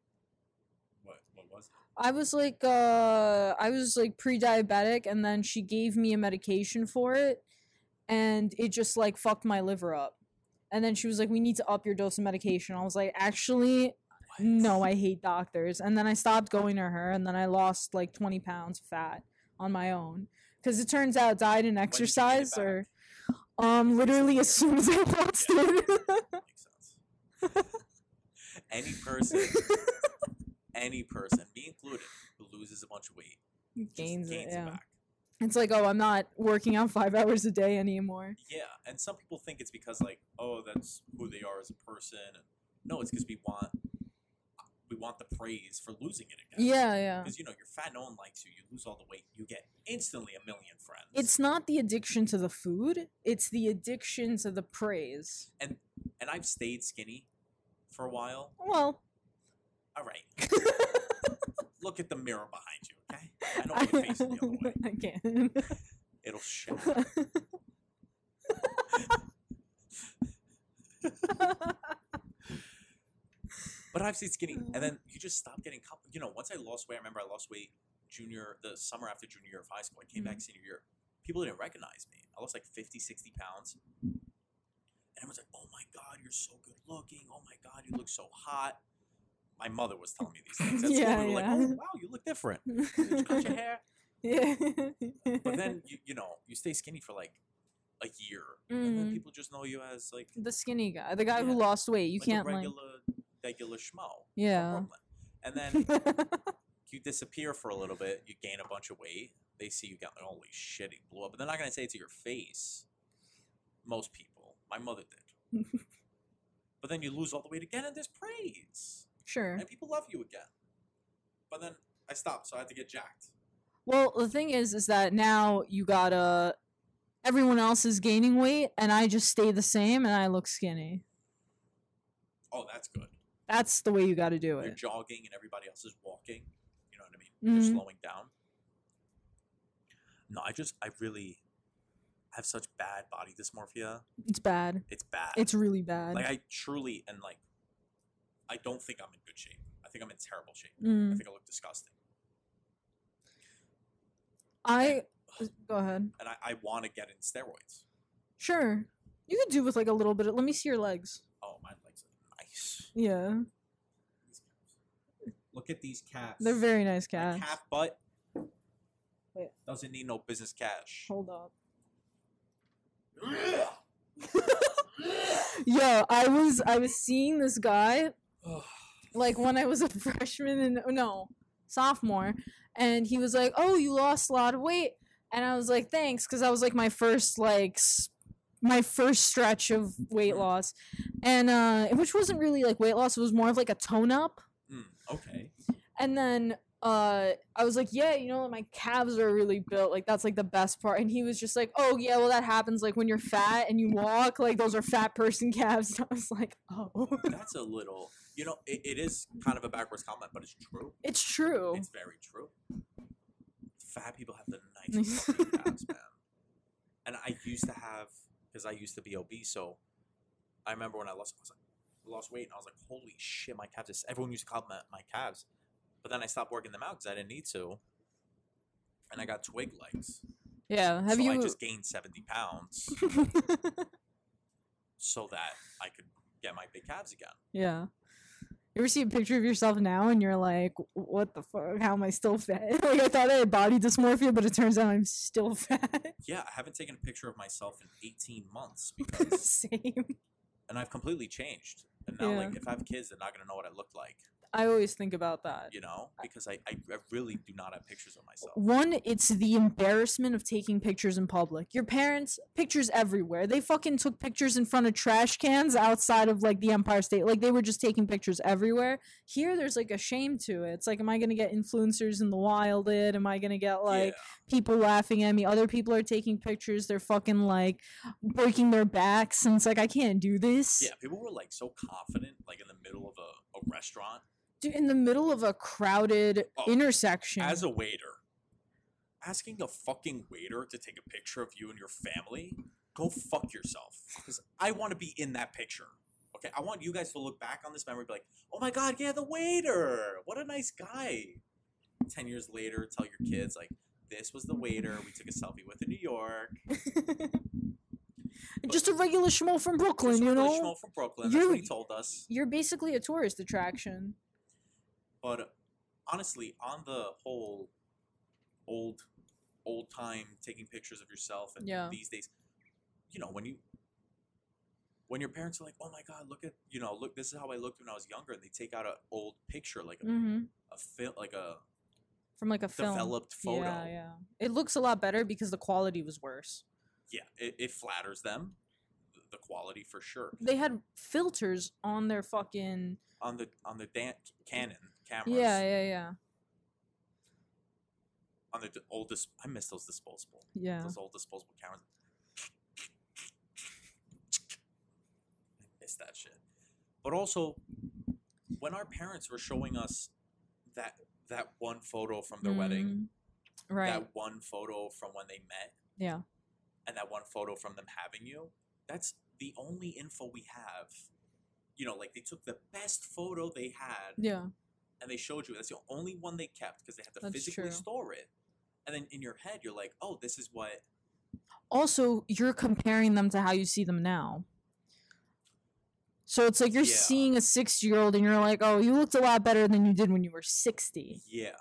What what was it? I was like uh I was like pre-diabetic and then she gave me a medication for it and it just like fucked my liver up. And then she was like we need to up your dose of medication. I was like actually no, I hate doctors. And then I stopped going to her and then I lost like 20 pounds of fat on my own cuz it turns out diet and did you gain it exercise are um literally as soon as I lost it. *laughs* *laughs* Any person, any person, me included, who loses a bunch of weight, gains, gains it, yeah. back. It's like, oh, I'm not working out 5 hours a day anymore. Yeah, and some people think it's because like, oh, that's who they are as a person. And no, it's because we want we want the praise for losing it again. Yeah, yeah. Because you know you're fat, no one likes you. You lose all the weight, you get instantly a million friends. It's not the addiction to the food, it's the addiction to the praise. and and I've stayed skinny for a while. Well, All right, *laughs* look at the mirror behind you, okay? I know you're facing the other way. *laughs* I can. It'll show. *laughs* But I've stayed skinny, and then you just stop getting. You know, once I lost weight, I remember I lost weight junior, the summer after junior year of high school. I came back senior year. People didn't recognize me. I lost like 50, 60 pounds. And everyone's like, oh my God, you're so good looking. Oh my God, you look so hot. My mother was telling me these things. *laughs* At school, Yeah, we were yeah. like, oh, wow, you look different. *laughs* Did you cut your hair? yeah. But then, *laughs* you, you know, you stay skinny for like a year. And then Mm. people just know you as like, the skinny guy, the guy Yeah. who lost weight, you like can't a like. Regular, schmo. Yeah. And then *laughs* you disappear for a little bit, you gain a bunch of weight. They see you got like, holy shit, he blew up. But they're not gonna say it to your face. Most people. My mother did. *laughs* but then you lose all the weight again and there's praise. sure. And people love you again. But then I stopped, so I had to get jacked. Well, the thing is, is that now you gotta. Everyone else is gaining weight, and I just stay the same, and I look skinny. Oh, that's good. That's the way you gotta do it. You're jogging and everybody else is walking. You know what I mean? Mhm. You're slowing down. No, I just I really have such bad body dysmorphia. It's bad. It's bad. It's really bad. like I truly and like I don't think I'm in good shape. I think I'm in terrible shape. I Mm. think I look disgusting. I go ahead. And I, I want to get in steroids. Sure. You could do with like a little bit. Of, let me see your legs. My legs are nice. Yeah, Look at these calves. they're very nice calves. calf butt Wait. doesn't need no business cash. Hold up. *laughs* Yo, I was I was seeing this guy *sighs* like when I was a *laughs* freshman and no sophomore, and he was like, "Oh, you lost a lot of weight," and I was like, "Thanks," because I was like my first like my first stretch of weight loss, and uh, which wasn't really like weight loss; it was more of like a tone up. Mm, okay. And then uh I was like, yeah, you know, my calves are really built. Like that's like the best part. And he was just like, oh yeah, well that happens like when you're fat and you walk. Like those are fat person *laughs* calves. And I was like, oh, That's a little, you know, it, it is kind of a backwards comment, but it's true. it's true. It's very true. Fat people have the *laughs* nicest calves, man. And I used to have, because I used to be obese, so I remember when I lost, I was like, lost weight, and I was like, holy shit, my calves. Everyone used to compliment my calves, but then I stopped working them out because I didn't need to, and I got twig legs. Yeah. Have so you? I just gained seventy pounds *laughs* so that I could get my big calves again. yeah. You ever see a picture of yourself now and you're like, what the fuck? How am I still fat? *laughs* like I thought I had body dysmorphia, but it turns out I'm still *laughs* fat. Yeah, I haven't taken a picture of myself in eighteen months because Same. And I've completely changed. And now, Yeah. like, if I have kids, they're not gonna know what I look like, I always think about that. you know, because I, I, really do not have pictures of myself. One, it's the embarrassment of taking pictures in public. Your parents, pictures everywhere. They fucking took pictures in front of trash cans outside of like the Empire State. Like they were just taking pictures everywhere. Here, there's like a shame to it. It's like, am I gonna get influencers in the wild? It? Am I gonna get like people laughing at me? Other people are taking pictures. They're fucking like breaking their backs, and it's like I can't do this. yeah, yeah. People were like so confident, like in the middle of a, a restaurant. Dude, in the middle of a crowded Oh, intersection. As a waiter, asking a fucking waiter to take a picture of you and your family, go fuck yourself. Because I want to be in that picture. Okay, I want you guys to look back on this memory, and be like, "Oh my God, yeah, the waiter! What a nice guy." Ten years later, tell your kids like, "This was the waiter we took a selfie with in New York." *laughs* Just a regular schmo from Brooklyn, Just a you know. schmo from Brooklyn. That's what You're- he told us. You're basically a tourist attraction. But honestly, on the whole old old time taking pictures of yourself and Yeah. these days, you know, when you when your parents are like, "Oh my god, look at, you know, look this is how I looked when I was younger." And they take out an old picture like a, Mm-hmm. a fil- like a From like a film. developed photo. Yeah, yeah. It looks a lot better because the quality was worse. Yeah, it, it flatters them. The quality for sure. They had filters on their fucking. On the on the Dan- Canon cameras. Yeah, yeah, yeah, On the old dis- I miss those disposable. yeah. those old disposable cameras. I miss that shit. But also, when our parents were showing us that that one photo from their wedding, Mm, Right. that one photo from when they met, yeah. and that one photo from them having you, that's the only info we have. You know, like they took the best photo they had Yeah. And they showed you. That's the only one they kept because they had to That's physically true. store it. And then in your head, you're like, oh, this is what Also, you're comparing them to how you see them now. So it's like you're Yeah. seeing a 60 year old and you're like, oh, you looked a lot better than you did when you were 60. Yeah,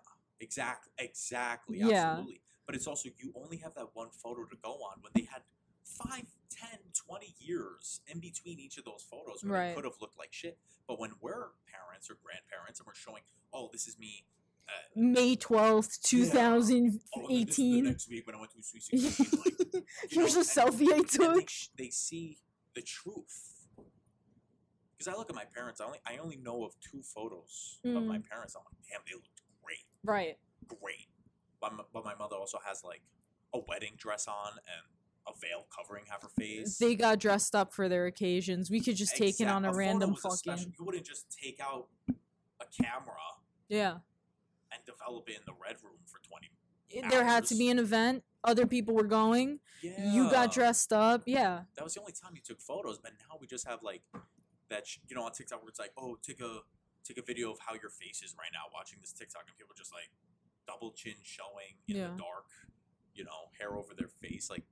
exactly, exactly, Yeah. absolutely. But it's also you only have that one photo to go on when they had 5, 10, 20 years in between each of those photos where Right. they could have looked like shit. But when we're parents or grandparents and we're showing, oh, this is me. Uh, May 12th, *laughs* Yeah. oh, and then this is the 2018. next week when I went to Sweet 16, like, *laughs* Here's know, a selfie I and they, took. they see the truth. Because I look at my parents, I only I only know of two photos of my Mm. parents. I'm like, damn, they looked great Right. great. But, m- but my mother also has like a wedding dress on and a veil covering half her face. They got dressed up for their occasions. We could just take it on a, photo random a fucking. You wouldn't just take out a camera Yeah. and develop it in the red room for twenty. It- There had to be an event. Other people were going. Yeah, You got dressed up. Yeah. That was the only time you took photos. But now we just have like that. Sh- you know, on TikTok where it's like, oh, take a take a video of how your face is right now watching this TikTok, and people just like double chin showing in Yeah. the dark. You know, hair over their face. Like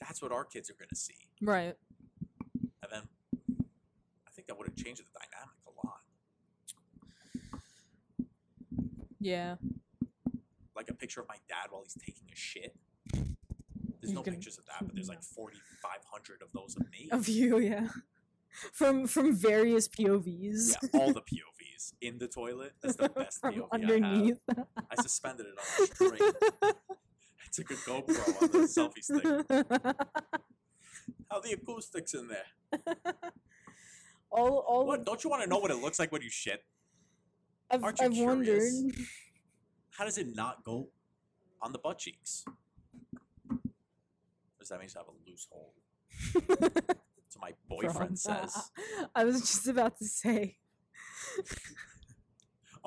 that's what our kids are gonna see. Right. And then I think that would have changed the dynamic a lot. Yeah. Like a picture of my dad while he's taking a shit. There's You no can- pictures of that, but there's like 4,500 of those of me. Of you, yeah. *laughs* From from various POVs. Yeah, all the POVs in the toilet. That's the *laughs* best POV underneath. I have. I suspended it on a string. *laughs* *laughs* Took a GoPro on the selfie stick. How the acoustics in there? *laughs* all all What? Don't you want to know what it looks like when you shit? I've, aren't you I've wondered. curious? How does it not go on the butt cheeks? Does that mean you have a loose hole? *laughs* So my boyfriend From- says. I was just about to say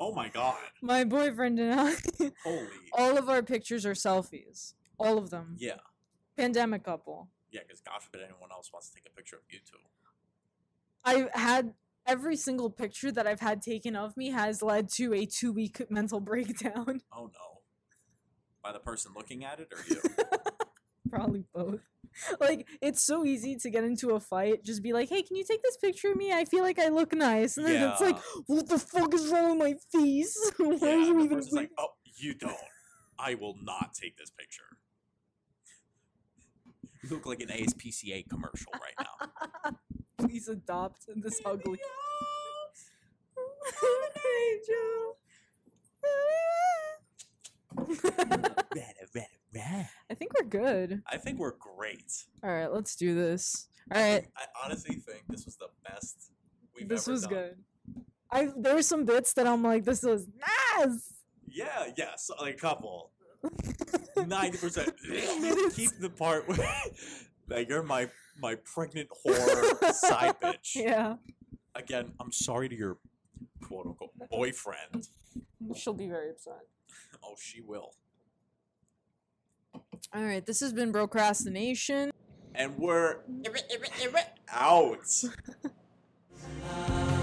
Oh my god! my boyfriend and I Holy. *laughs* all of our pictures are selfies. All of them. Yeah, Pandemic couple. yeah. Because God forbid anyone else wants to take a picture of you two. I've had every single picture that I've had taken of me has led to a two week mental breakdown. Oh no. By the person looking at it or *laughs* you? Probably both. *laughs* Like it's so easy to get into a fight. Just be like, "Hey, can you take this picture of me? I feel like I look nice." And then it's like, "What the fuck is wrong with my face? *laughs* Why yeah, are you even?" like, oh, you don't. I will not take this picture. You look like an ASPCA commercial right now. *laughs* Please adopt this ugly. *laughs* I think we're good. I think we're great. All right, let's do this. All right, I honestly think this was the best we've ever seen. this ever was done. good. I there were some bits that I'm like, this was nice. Yeah, yes, like a couple. Ninety percent. *laughs* Keep the part where *laughs* like you're my my pregnant whore side bitch. Yeah, Again, I'm sorry to your quote unquote boyfriend. she'll be very upset. *laughs* oh, she will. All right, this has been procrastination. And we're out. *laughs*